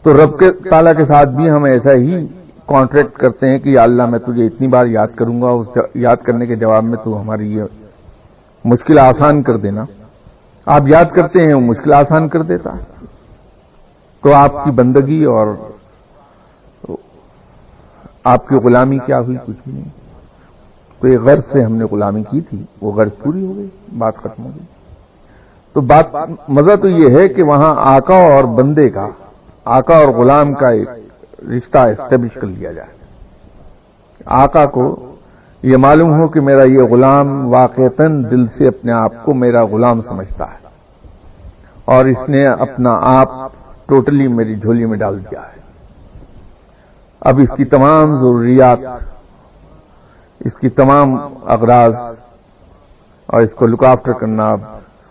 A: تو رب کے تعالیٰ کے ساتھ بھی ہم ایسا ہی کانٹریکٹ کرتے ہیں کہ یا اللہ میں تجھے اتنی بار یاد کروں گا، اس یاد کرنے کے جواب میں تو ہماری یہ مشکل آسان کر دینا۔ آپ یاد کرتے ہیں، وہ مشکل آسان کر دیتا۔ تو آپ کی بندگی اور آپ کی غلامی کیا ہوئی؟ کچھ بھی نہیں۔ تو ایک غرض سے ہم نے غلامی کی تھی، وہ غرض پوری ہو گئی، بات ختم ہو گئی۔ تو بات، مزہ تو یہ ہے کہ وہاں آقا اور بندے کا، آقا اور غلام کا ایک رشتہ اسٹیبلش کر لیا جائے۔ آقا کو یہ معلوم ہو کہ میرا یہ غلام واقعتاً دل سے اپنے آپ کو میرا غلام سمجھتا ہے اور اس نے اپنا آپ ٹوٹلی میری جھولی میں ڈال دیا ہے۔ اب اس کی تمام ضروریات، اس کی تمام اغراض اور اس کو لک آفٹر کرنا اب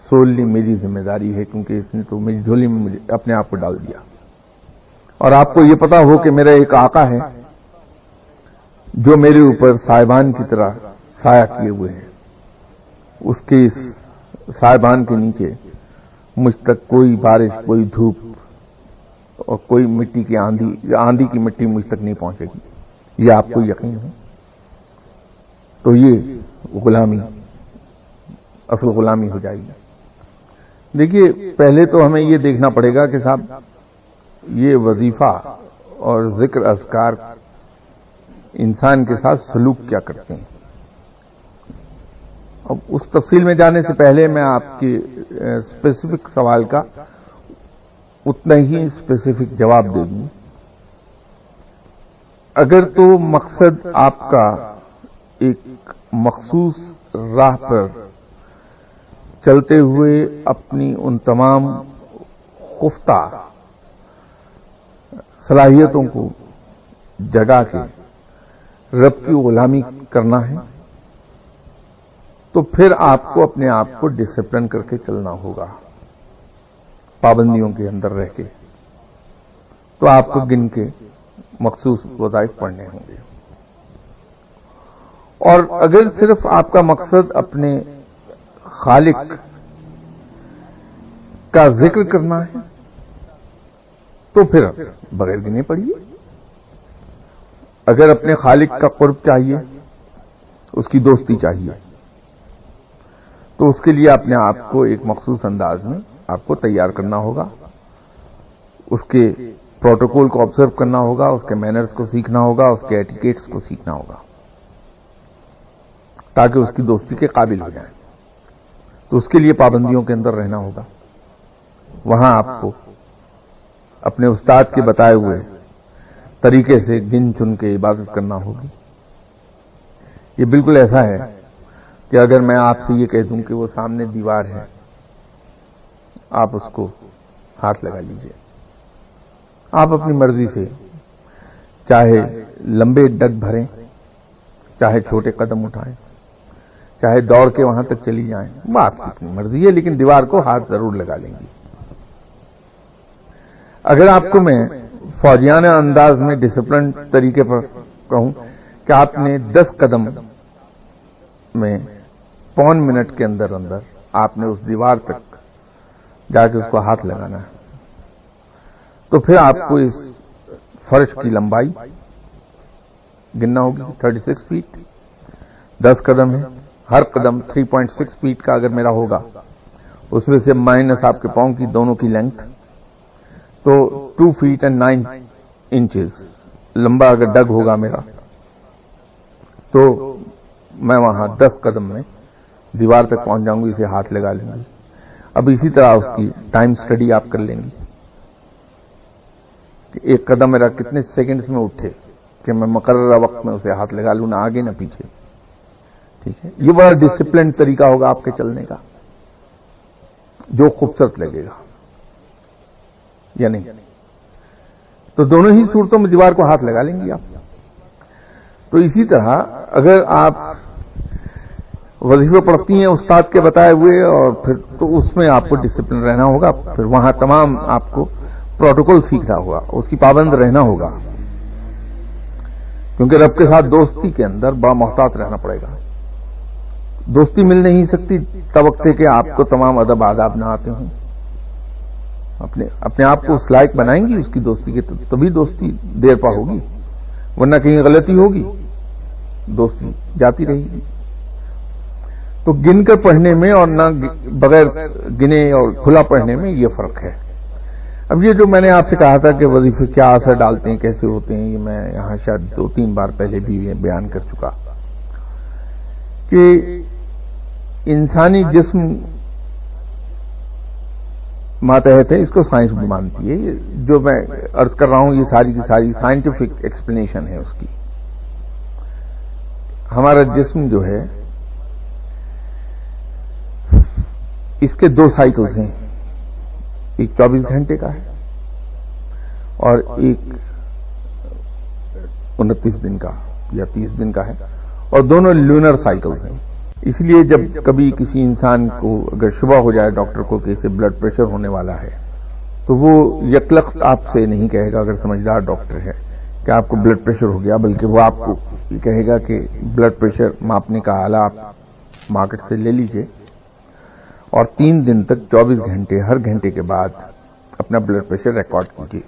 A: سوللی میری ذمہ داری ہے کیونکہ اس نے تو میری جھولی میں اپنے آپ کو ڈال دیا۔ اور آپ کو یہ پتا ہو کہ میرا ایک آقا ہے۔ جو میرے اوپر صاحبان کی طرح سایہ کیے ہوئے ہیں، اس کے صاحبان کے نیچے مجھ تک کوئی بارش، کوئی دھوپ اور کوئی مٹی کی آندھی آندھی کی مٹی مجھ تک نہیں پہنچے گی۔ یہ آپ کو یقین ہے؟ تو یہ غلامی، اصل غلامی ہو جائے گی۔ دیکھیے، پہلے تو ہمیں یہ دیکھنا پڑے گا کہ صاحب، یہ وظیفہ اور ذکر اذکار انسان کے ساتھ سلوک کیا کرتے ہیں؟ اب اس تفصیل میں جانے سے پہلے میں آپ کی اسپیسیفک سوال کا اتنا ہی اسپیسیفک جواب دے دوں۔ اگر تو مقصد آپ کا ایک مخصوص راہ پر چلتے ہوئے اپنی ان تمام خفتہ صلاحیتوں کو جگا کے رب کی غلامی کرنا ہے، تو پھر آپ کو اپنے آپ کو ڈسپلن کر کے چلنا ہوگا، پابندیوں کے اندر رہ کے۔ تو آپ کو گن کے مخصوص وظائف پڑھنے ہوں گے۔ اور اگر صرف آپ کا مقصد اپنے خالق کا ذکر کرنا ہے، تو پھر بغیر گنے پڑیے اگر اپنے خالق کا قرب چاہیے، اس کی دوستی چاہیے۔ تو اس کے لیے اپنے آپ کو ایک مخصوص انداز میں آپ کو تیار کرنا ہوگا۔ اس کے پروٹوکول کو آبزرو کرنا ہوگا، اس کے مینرز کو سیکھنا ہوگا، اس کے ایٹیکیٹس کو سیکھنا ہوگا۔ تاکہ اس کی دوستی کے قابل ہو جائیں۔ تو اس کے لیے پابندیوں کے اندر رہنا ہوگا۔ وہاں آپ کو اپنے استاد کے بتائے ہوئے طریقے سے گن چن کے عبادت کرنا ہوگی۔ یہ بالکل ایسا ہے کہ اگر میں آپ سے یہ کہہ دوں کہ وہ سامنے دیوار ہے، آپ اس کو ہاتھ لگا لیجیے۔ آپ اپنی مرضی سے چاہے لمبے ڈگ بھریں، چاہے چھوٹے قدم اٹھائیں، چاہے دوڑ کے وہاں تک چلی جائیں، وہ آپ کی اپنی مرضی ہے، لیکن دیوار کو ہاتھ ضرور لگا لیں گی اگر آپ کو میں فوجیانہ انداز میں ڈسپلن طریقے پر کہوں کہ آپ نے دس قدم میں پون منٹ کے اندر اندر آپ نے اس دیوار تک جا کے اس کو ہاتھ لگانا ہے۔ تو پھر آپ کو اس فرش کی لمبائی گننا ہوگی تھرٹی سکس فیٹ دس قدم ہے۔ ہر قدم تھری پوائنٹ سکس فیٹ کا اگر میرا ہوگا، اس میں سے مائنس آپ کے پاؤں کی دونوں کی لینتھ تو two feet and nine inches لمبا اگر ڈگ ہوگا میرا، تو میں وہاں دس قدم میں دیوار تک پہنچ جاؤں گی اسے ہاتھ لگا لیں گی اب اسی طرح اس کی ٹائم سٹڈی آپ کر لیں گی کہ ایک قدم میرا کتنے سیکنڈز میں اٹھے کہ میں مقررہ وقت میں اسے ہاتھ لگا لوں، نہ آگے نہ پیچھے۔ ٹھیک ہے؟ یہ بڑا ڈسپلنڈ طریقہ ہوگا آپ کے چلنے کا، جو خوبصورت لگے گا۔ یا نہیں؟ تو دونوں ہی صورتوں میں دیوار کو ہاتھ لگا لیں گے آپ۔ تو اسی طرح اگر آپ وظیفے پڑھتی ہیں استاد کے بتائے ہوئے اور پھر تو اس میں آپ کو ڈسپلن رہنا ہوگا، پھر وہاں تمام آپ کو پروٹوکول سیکھنا ہوگا، اس کی پابند رہنا ہوگا۔ کیونکہ رب کے ساتھ دوستی کے اندر بڑا محتاط رہنا پڑے گا۔ دوستی مل نہیں سکتی، توقع کہ آپ کو تمام ادب آداب نہ آتے ہوں۔ اپنے اپنے آپ کو اس لائق بنائیں گی، اس کی دوستی کے تبھی دوستی دیر پا ہوگی، ورنہ کہیں غلطی ہوگی، دوستی جاتی رہے گی۔ تو گن کر پڑھنے میں اور نہ بغیر گنے اور کھلا پڑھنے میں یہ فرق ہے۔ اب یہ جو میں نے آپ سے کہا تھا کہ وظیفے کیا اثر ڈالتے ہیں، کیسے ہوتے ہیں، یہ میں یہاں شاید دو تین بار پہلے بھی بیان کر چکا۔ کہ انسانی جسم ماتحت ہے، اس کو سائنس بھی مانتی ہے جو میں ارض کر رہا ہوں، یہ ساری کی ساری سائنٹیفک ایکسپلینیشن ہے اس کی۔ ہمارا جسم جو ہے، اس کے دو سائیکلز ہیں۔ ایک چوبیس گھنٹے کا ہے اور ایک انتیس دن کا یا تیس دن کا ہے۔ اور دونوں لونر سائیکلز ہیں۔ اس لیے جب کبھی کسی انسان کو اگر شبہ ہو جائے ڈاکٹر کو کہ اسے بلڈ پریشر ہونے والا ہے، تو وہ یکلخت آپ سے نہیں کہے گا اگر سمجھدار ڈاکٹر ہے کہ آپ کو بلڈ پریشر ہو گیا، بلکہ وہ آپ کو کہے گا کہ بلڈ پریشر ماپنے کا آلہ آپ مارکیٹ سے لے لیجیے۔ اور تین دن تک چوبیس گھنٹے، ہر گھنٹے کے بعد اپنا بلڈ پریشر ریکارڈ کیجیے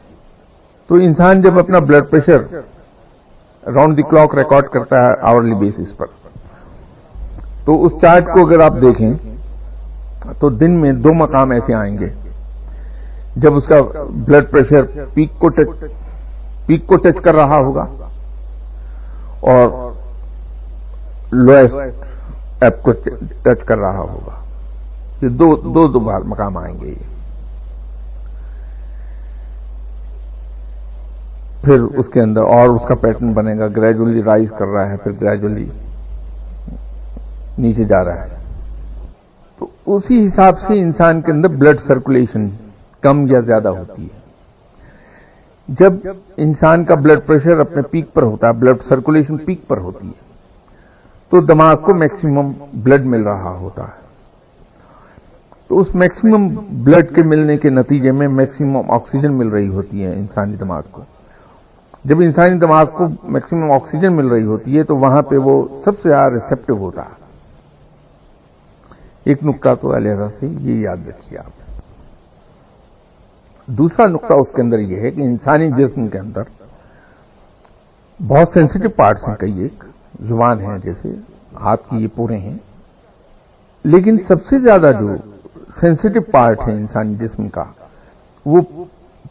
A: تو انسان جب اپنا blood pressure round the clock record کرتا ہے آورلی بیسس پر تو اس چارٹ کو اگر آپ دیکھیں، تو دن میں دو مقام ایسے آئیں گے۔ جب اس کا بلڈ پریشر پیک کو ٹچ پیک کو ٹچ کر رہا ہوگا اور لوئسٹ ایپ کو ٹچ کر رہا ہوگا۔ یہ دو دو دو بار مقام آئیں گے۔ یہ پھر اس کے اندر اور اس کا پیٹرن بنے گا۔ گریجولی رائز کر رہا ہے، پھر گریجولی نیچے جا رہا ہے۔ تو اسی حساب سے انسان کے اندر بلڈ سرکولیشن کم یا زیادہ ہوتی ہے۔ جب انسان کا بلڈ پریشر اپنے پیک پر ہوتا ہے بلڈ سرکولیشن پیک پر ہوتی ہے، تو دماغ کو میکسیمم بلڈ مل رہا ہوتا ہے۔ تو اس میکسیمم بلڈ کے ملنے کے نتیجے میں میکسیمم آکسیجن مل رہی ہوتی ہے انسانی دماغ کو۔ جب انسانی دماغ کو میکسیمم آکسیجن مل رہی ہوتی ہے، تو وہاں پہ وہ سب سے زیادہ ریسپٹو ہوتا ہے۔ ایک نقطہ تو علیحدہ سے یہ یاد رکھیے آپ۔ دوسرا نقطہ اس کے اندر یہ ہے کہ انسانی جسم کے اندر بہت سینسٹو پارٹس ہیں، کئی ایک زبان ہیں جیسے ہاتھ کی یہ پورے ہیں۔ لیکن سب سے زیادہ جو سینسٹو پارٹ ہے انسانی جسم کا، وہ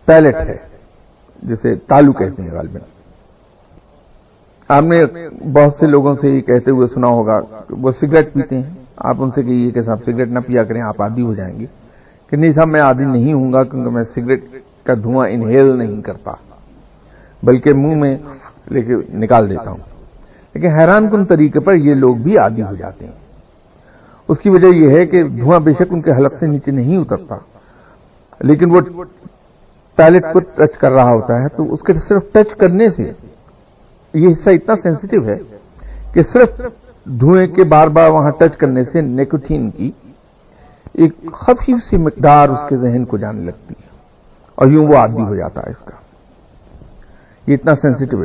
A: پیلٹ ہے، جسے تالو کہتے ہیں غالباً۔ آپ نے بہت سے لوگوں سے یہ کہتے ہوئے سنا ہوگا کہ وہ سگریٹ پیتے ہیں۔ آپ ان سے کہیے کہ صاحب سگریٹ نہ پیا کریں، آپ عادی ہو جائیں گے۔ کہ نہیں صاحب، میں عادی نہیں ہوں گا کیونکہ میں سگریٹ کا دھواں انہیل نہیں کرتا۔ بلکہ منہ میں لے کے نکال دیتا ہوں۔ لیکن حیران کن طریقے پر یہ لوگ بھی عادی ہو جاتے ہیں۔ اس کی وجہ یہ ہے کہ دھواں بے شک ان کے حلق سے نیچے نہیں اترتا۔ لیکن وہ ٹوائلٹ کو ٹچ کر رہا ہوتا ہے، تو اس کے صرف ٹچ کرنے سے یہ حصہ اتنا سینسیٹیو ہے کہ صرف دھوئیں کے بار بار وہاں ٹچ کرنے سے نیکوٹین کی ایک خفیف سی مقدار اس کے ذہن کو جانے لگتی ہے اور یوں وہ عادی ہو جاتا ہے اس کا۔ یہ اتنا سینسیٹیو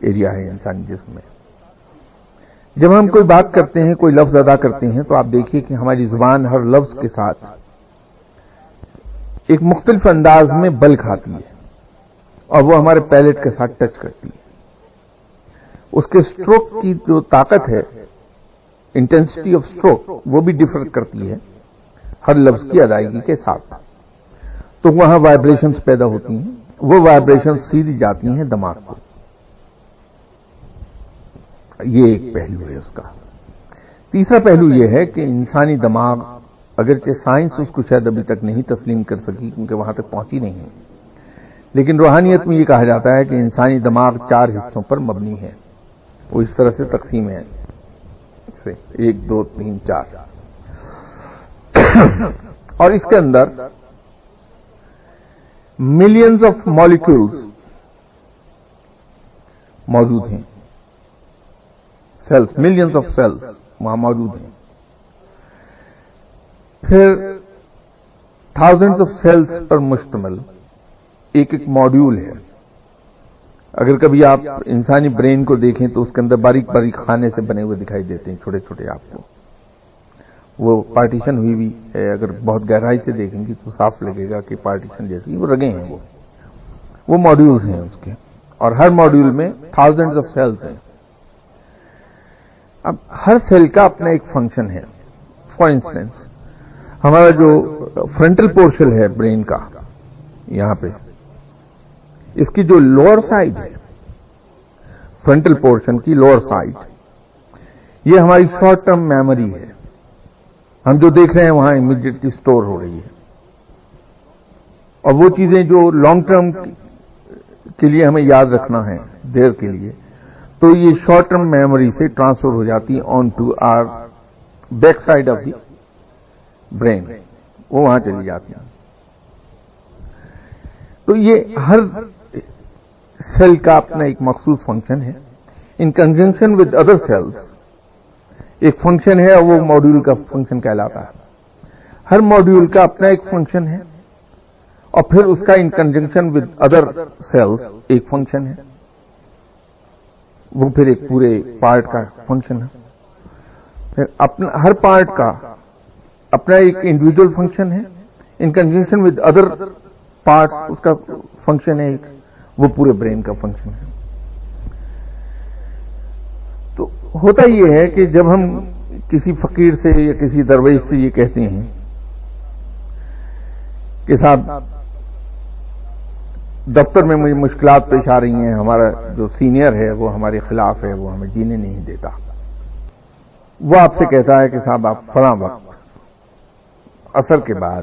A: ایریا ہے انسانی جسم میں۔ جب ہم کوئی بات کرتے ہیں، کوئی لفظ ادا کرتے ہیں، تو آپ دیکھیے کہ ہماری زبان ہر لفظ کے ساتھ ایک مختلف انداز میں بل کھاتی ہے اور وہ ہمارے پیلٹ کے ساتھ ٹچ کرتی ہے۔ اس کے سٹروک کی جو طاقت ہے انٹینسٹی آف سٹروک وہ بھی ڈفر کرتی ہے۔ ہر لفظ کی ادائیگی کے ساتھ۔ تو وہاں وائبریشنز پیدا ہوتی ہیں۔ وہ وائبریشن سیدھی جاتی ہیں دماغ کو۔ یہ ایک پہلو ہے اس کا۔ تیسرا پہلو یہ ہے کہ انسانی دماغ اگرچہ سائنس اس کو شاید ابھی تک نہیں تسلیم کر سکی کیونکہ وہاں تک پہنچی نہیں ہے۔ لیکن روحانیت میں یہ کہا جاتا ہے کہ انسانی دماغ چار حصوں پر مبنی ہے۔ وہ اس طرح سے تقسیم ہے۔ ایک، دو، تین، چار۔ اور اس کے اندر ملینز آف مالیکولس موجود ہیں۔ سیلس ملینز آف سیلس وہاں موجود ہیں۔ پھر تھاؤزینڈ آف سیلس پر مشتمل ایک ایک ماڈیول ہے۔ اگر کبھی آپ انسانی برین کو دیکھیں تو اس کے اندر باریک باریک خانے سے بنے ہوئے دکھائی دیتے ہیں، چھوٹے چھوٹے آپ کو۔ وہ پارٹیشن ہوئی بھی ہے، اگر بہت گہرائی سے دیکھیں گے تو صاف لگے گا کہ پارٹیشن جیسی وہ رگے ہیں۔ وہ وہ ماڈیولس ہیں اس کے۔ اور ہر ماڈیول میں تھاؤزینڈ آف سیلس ہیں۔ اب ہر سیل کا اپنا ایک فنکشن ہے۔ فار انسٹنس ہمارا جو فرنٹل پورشن ہے برین کا، یہاں پہ۔ اس کی جو لوور سائڈ ہے فرنٹل پورشن کی لوور سائڈ یہ ہماری شارٹ ٹرم میموری ہے۔ ہم جو دیکھ رہے ہیں وہاں امیڈیٹلی اسٹور ہو رہی ہے۔ اور وہ چیزیں جو لانگ ٹرم کے لیے ہمیں یاد رکھنا ہے دیر کے لیے، تو یہ شارٹ ٹرم میموری سے ٹرانسفر ہو جاتی on to or back side of the brain وہ وہاں چلی جاتی ہیں۔ تو یہ ہر سیل کا اپنا ایک مخصوص فنکشن ہے۔ In conjunction with other cells ایک فنکشن ہے اور وہ ماڈیول کا فنکشن کہلاتا ہے۔ ہر ماڈیول کا اپنا ایک فنکشن ہے اور پھر اس کا in conjunction with other cells ایک فنکشن ہے۔ وہ پھر ایک پورے پارٹ کا فنکشن ہے۔ پھر اپنا، ہر پارٹ کا اپنا ایک انڈیویجل فنکشن ہے۔ In conjunction with other part اس کا فنکشن ہے ایک وہ پورے برین کا فنکشن ہے۔ تو ہوتا یہ ہے کہ جب ہم کسی فقیر سے یا کسی درویش سے یہ کہتے ہیں کہ صاحب، دفتر میں مجھے مشکلات پیش آ رہی ہیں، ہمارا جو سینئر ہے وہ ہمارے خلاف ہے، وہ ہمیں جینے نہیں دیتا۔ وہ آپ سے کہتا ہے کہ صاحب، آپ فلاں وقت اثر کے بعد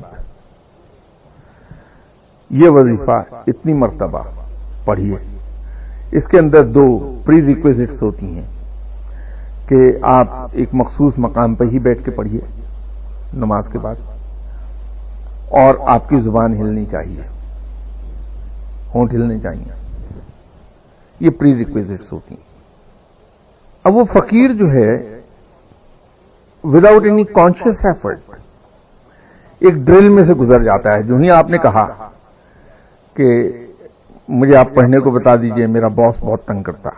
A: یہ وظیفہ اتنی مرتبہ پڑھیے اس کے اندر دو پری ریکویزٹس ہوتی ہیں کہ آپ ایک مخصوص مقام پہ ہی بیٹھ کے پڑھیے نماز کے بعد، اور آپ کی زبان ہلنی چاہیے، ہونٹ ہلنے چاہیے۔ یہ پری ریکویزٹس ہوتی ہیں۔ اب وہ فقیر جو ہے وداؤٹ اینی کانشیس ایفرٹ ایک ڈرل میں سے گزر جاتا ہے۔ جو ہی آپ نے کہا کہ مجھے آپ پڑھنے کو بتا دیجیے، میرا باس بہت تنگ کرتا۔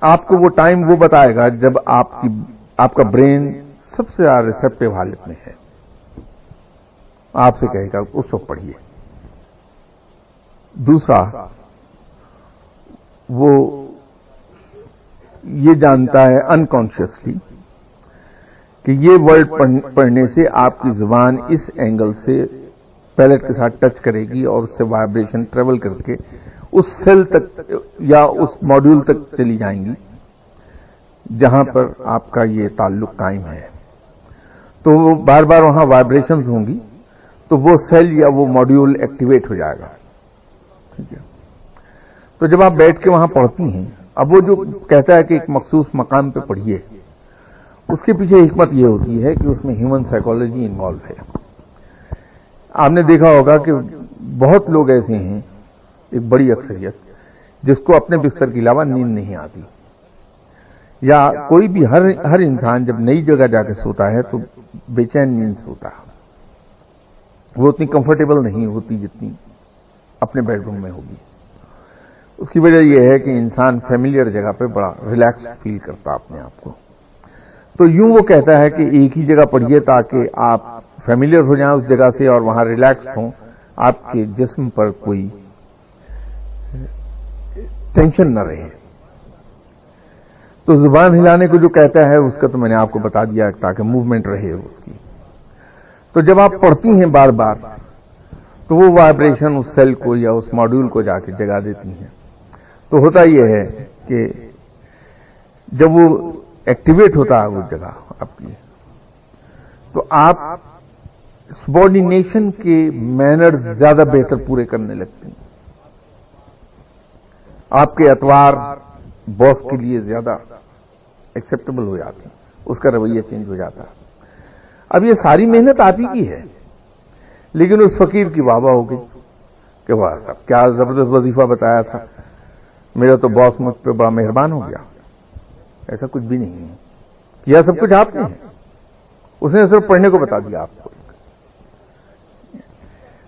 A: آپ کو وہ ٹائم وہ بتائے گا جب آپ کی آپ کا برین سب سے زیادہ ریسپٹیو حالت میں ہے۔ آپ سے کہے گا، اس وقت پڑھیے۔ دوسرا، وہ یہ جانتا ہے انکانشیسلی کہ یہ ورڈ پڑھنے سے آپ کی زبان اس اینگل سے پیلٹ کے ساتھ ٹچ کرے گی اور اس سے وائبریشن ٹریول کر کے اس سیل تک یا اس ماڈیول تک چلی جائیں گی جہاں پر آپ کا یہ تعلق قائم ہے۔ تو وہ بار بار وہاں وائبریشنز ہوں گی تو وہ سیل یا وہ ماڈیول ایکٹیویٹ ہو جائے گا۔ ٹھیک ہے۔ تو جب آپ بیٹھ کے وہاں پڑھتی ہیں، اب وہ جو کہتا ہے کہ ایک مخصوص مقام پہ پڑھیے، اس کے پیچھے حکمت یہ ہوتی ہے کہ اس میں ہیومن سائیکولوجی انوالو ہے۔ آپ نے دیکھا ہوگا کہ بہت لوگ ایسے ہیں، ایک بڑی اکثریت، جس کو اپنے بستر کے علاوہ نیند نہیں آتی۔ یا کوئی بھی، ہر ہر انسان جب نئی جگہ جا کے سوتا ہے تو بے چین نیند سوتا ہے۔ وہ اتنی کمفرٹیبل نہیں ہوتی جتنی اپنے بیڈ روم میں ہوگی۔ اس کی وجہ یہ ہے کہ انسان فیملیئر جگہ پہ بڑا ریلیکس فیل کرتا اپنے آپ کو۔ تو یوں وہ کہتا ہے کہ ایک ہی جگہ پڑھیے تاکہ آپ فیملیئر ہو جائیں اس جگہ سے اور وہاں ریلیکس ہوں، آپ کے جسم پر کوئی ٹینشن نہ رہے۔ تو زبان ہلانے کو جو کہتا ہے، اس کا تو میں نے آپ کو بتا دیا تاکہ موومنٹ رہے اس کی۔ تو جب آپ پڑھتی ہیں بار بار، تو وہ وائبریشن اس سیل کو یا اس ماڈیول کو جا کے جگا دیتی ہیں۔ تو ہوتا یہ ہے کہ جب وہ ایکٹیویٹ ہوتا ہے وہ جگہ آپ کی، تو آپ سبارڈینیشن کے مینر زیادہ بہتر پورے کرنے لگتے ہیں۔ آپ کے اتوار باس کے لیے زیادہ ایکسپٹیبل ہو جاتے ہیں۔ اس کا رویہ چینج ہو جاتا ہے۔ اب یہ ساری محنت آپ ہی کی ہے۔ لیکن اس فقیر کی واہ ہو گئی کہ وہ سب کیا زبردست وظیفہ بتایا تھا۔ میرا تو باس مجھ پہ بڑا مہربان ہو گیا۔ ایسا کچھ بھی نہیں ہے۔ کیا سب کچھ آپ نے اس نے صرف پڑھنے کو بتا دیا آپ کو۔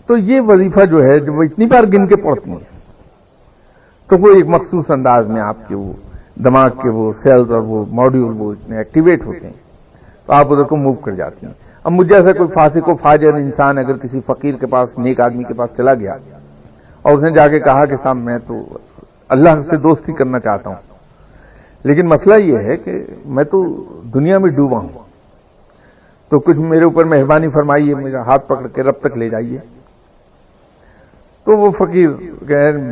A: تو یہ وظیفہ جو ہے، جو وہ اتنی بار گن کے پڑھتی ہیں۔ تو وہ ایک مخصوص انداز میں آپ کے وہ دماغ کے وہ سیلز اور وہ ماڈیول وہ اتنے ایکٹیویٹ ہوتے ہیں۔ تو آپ ادھر کو موو کر جاتی ہیں۔ اب مجھے ایسا کوئی فاسق و فاجر انسان اگر کسی فقیر کے پاس، نیک آدمی کے پاس چلا گیا اور اس نے جا کے کہا کہ صاحب، میں تو اللہ سے دوستی کرنا چاہتا ہوں۔ لیکن مسئلہ یہ ہے کہ میں تو دنیا میں ڈوبا ہوں۔ تو کچھ میرے اوپر مہربانی فرمائیے، میرا ہاتھ پکڑ کے رب تک لے جائیے۔ تو وہ فقیر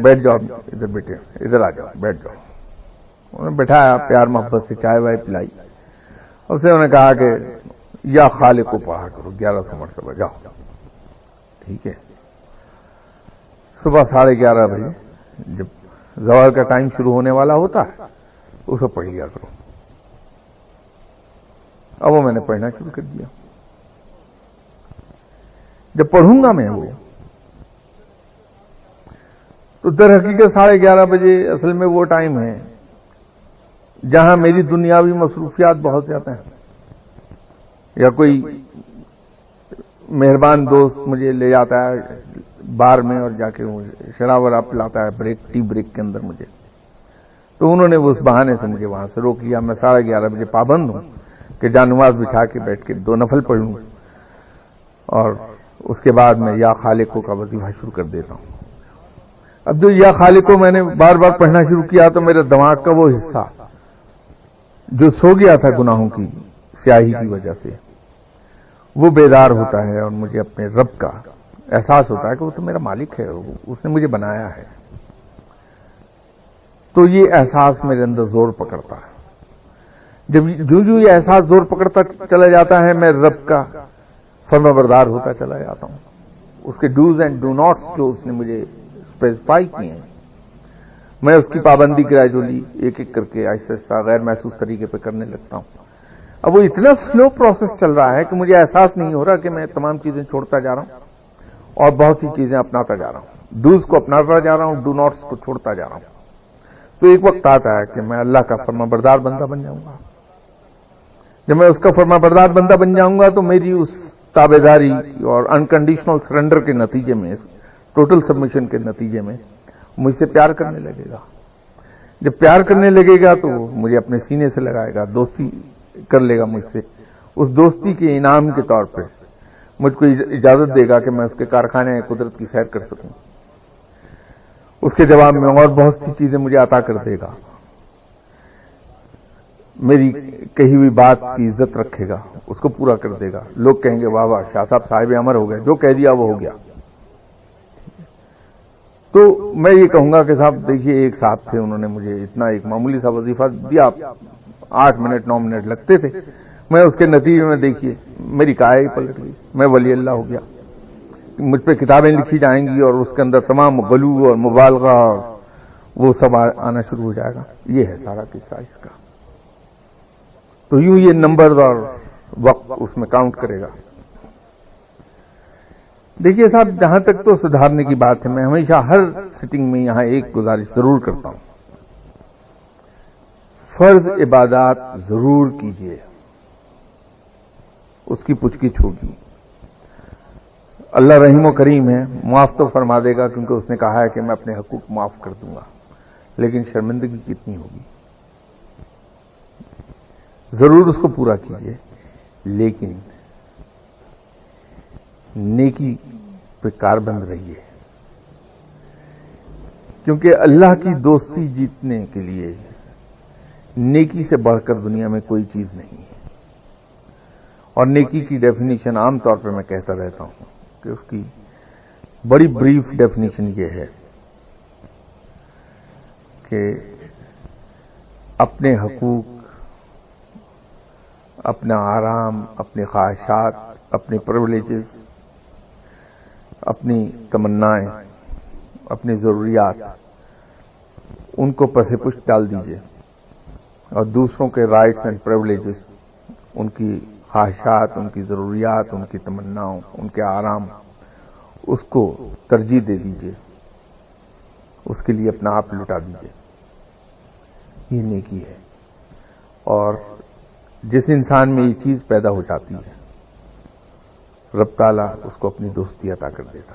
A: بیٹھ جاؤ، ادھر بیٹھے ادھر آ جاؤ، بیٹھ جاؤ۔ انہوں نے بٹھایا، پیار محبت سے چائے وائے پلائی۔ اسے انہوں نے کہا کہ یا خالق کو پڑھا کرو، گیارہ سو مرتبہ، جاؤ۔ ٹھیک ہے۔ صبح ساڑھے گیارہ بجے، جب زوال کا ٹائم شروع ہونے والا ہوتا ہے اسے پڑھ لیا کرو۔ اب وہ میں نے پڑھنا شروع کر دیا۔ جب پڑھوں گا میں وہ تو در حقیقت ساڑھے گیارہ بجے اصل میں وہ ٹائم ہے جہاں میری دنیاوی مصروفیات بہت زیادہ ہیں۔ یا کوئی مہربان دوست مجھے لے جاتا ہے بار میں اور جا کے شراب آپ لاتا ہے بریک، ٹی بریک کے اندر مجھے۔ تو انہوں نے اس بہانے سے مجھے وہاں سے روک لیا میں ساڑھے گیارہ بجے پابند ہوں کہ جانواز بچھا کے بیٹھ کے دو نفل پڑھ لوں اور اس کے بعد میں یا خالقوں کا وظیفہ شروع کر دیتا ہوں۔ اب جو یا خالقوں میں نے بار بار پڑھنا شروع کیا تو میرے دماغ کا وہ حصہ جو سو گیا تھا گناہوں کی، سیاہی کی وجہ سے، وہ بیدار ہوتا ہے اور مجھے اپنے رب کا احساس ہوتا ہے کہ وہ تو میرا مالک ہے اس نے مجھے بنایا ہے۔ تو یہ احساس میرے اندر زور پکڑتا ہے۔ جب جو جو یہ احساس زور پکڑتا چلا جاتا ہے، میں رب کا فرما بردار ہوتا چلا جاتا ہوں۔ اس کے ڈوز اینڈ ڈو ناٹس جو اس نے مجھے اسپیسیفائی کیے ہیں۔ میں اس کی پابندی گریجولی ایک ایک کر کے آہستہ آہستہ غیر محسوس طریقے پہ کرنے لگتا ہوں۔ اب وہ اتنا سلو پروسیس چل رہا ہے کہ مجھے احساس نہیں ہو رہا کہ میں تمام چیزیں چھوڑتا جا رہا ہوں اور بہت سی چیزیں اپناتا جا رہا ہوں۔ ڈوز کو اپناتا جا رہا ہوں ڈو ناٹس کو چھوڑتا جا رہا ہوں۔ تو ایک وقت آتا ہے کہ میں اللہ کا فرما بردار بندہ بن جاؤں گا۔ جب میں اس کا فرما بردار بندہ بن جاؤں گا تو میری اس تابے داری اور انکنڈیشنل سرنڈر کے نتیجے میں ٹوٹل سبمیشن کے نتیجے میں مجھ سے پیار کرنے لگے گا۔ جب پیار کرنے لگے گا تو مجھے اپنے سینے سے لگائے گا، دوستی کر لے گا مجھ سے۔ اس دوستی کے انعام کے طور پہ مجھ کو اجازت دے گا کہ میں اس کے کارخانے قدرت کی سیر کر سکوں۔ اس کے جواب میں اور بہت سی چیزیں مجھے عطا کر دے گا۔ میری کہی ہوئی بات کی عزت رکھے گا، اس کو پورا کر دے گا۔ لوگ کہیں گے، واہ واہ، شاہ صاحب صاحب امر ہو گئے، جو کہہ دیا وہ ہو گیا۔ تو میں یہ کہوں گا کہ صاحب، دیکھیے، ایک صاحب تھے، انہوں نے مجھے اتنا ایک معمولی سا وظیفہ دیا۔ آٹھ منٹ، نو منٹ لگتے تھے۔ میں اس کے نتیجے میں دیکھیے، میری کائے پلٹ گئی۔ میں ولی اللہ ہو گیا۔ مجھ پہ کتابیں لکھی جائیں گی اور اس کے اندر تمام غلو اور مبالغہ اور وہ سب آنا شروع ہو جائے گا۔ یہ ہے سارا قصہ اس کا۔ تو یوں یہ نمبر اور وقت اس میں کاؤنٹ کرے گا۔ دیکھیے صاحب، جہاں تک تو سدھارنے کی بات ہے، میں ہمیشہ ہر سٹنگ میں یہاں ایک گزارش ضرور کرتا ہوں۔ فرض عبادات ضرور کیجیے اس کی پچھ کچھ ہوگی۔ اللہ رحیم و کریم ہے، معاف تو فرما دے گا کیونکہ اس نے کہا ہے کہ میں اپنے حقوق معاف کر دوں گا۔ لیکن شرمندگی کتنی ہوگی؟ ضرور اس کو پورا کیجیے لیکن نیکی پہ کار بند رہیے کیونکہ اللہ کی دوستی جیتنے کے لیے نیکی سے بڑھ کر دنیا میں کوئی چیز نہیں۔ ہے اور نیکی کی ڈیفینیشن عام طور پہ میں کہتا رہتا ہوں کہ اس کی بڑی بریف ڈیفینیشن یہ ہے کہ اپنے حقوق، اپنا آرام اپنی خواہشات، اپنے پرولیجز اپنی تمنائیں، اپنی ضروریات، ان کو پسے پشت ڈال دیجیے اور دوسروں کے رائٹس اینڈ پرولیجز ان کی خواہشات، ان کی ضروریات، ان کی تمناؤں، ان کے آرام، اس کو ترجیح دے دیجیے اس کے لیے اپنا آپ لٹا دیجیے یہ نیکی ہے۔ اور جس انسان میں یہ چیز پیدا ہو جاتی ہے رب تعالیٰ اس کو اپنی دوستی عطا کر دیتا۔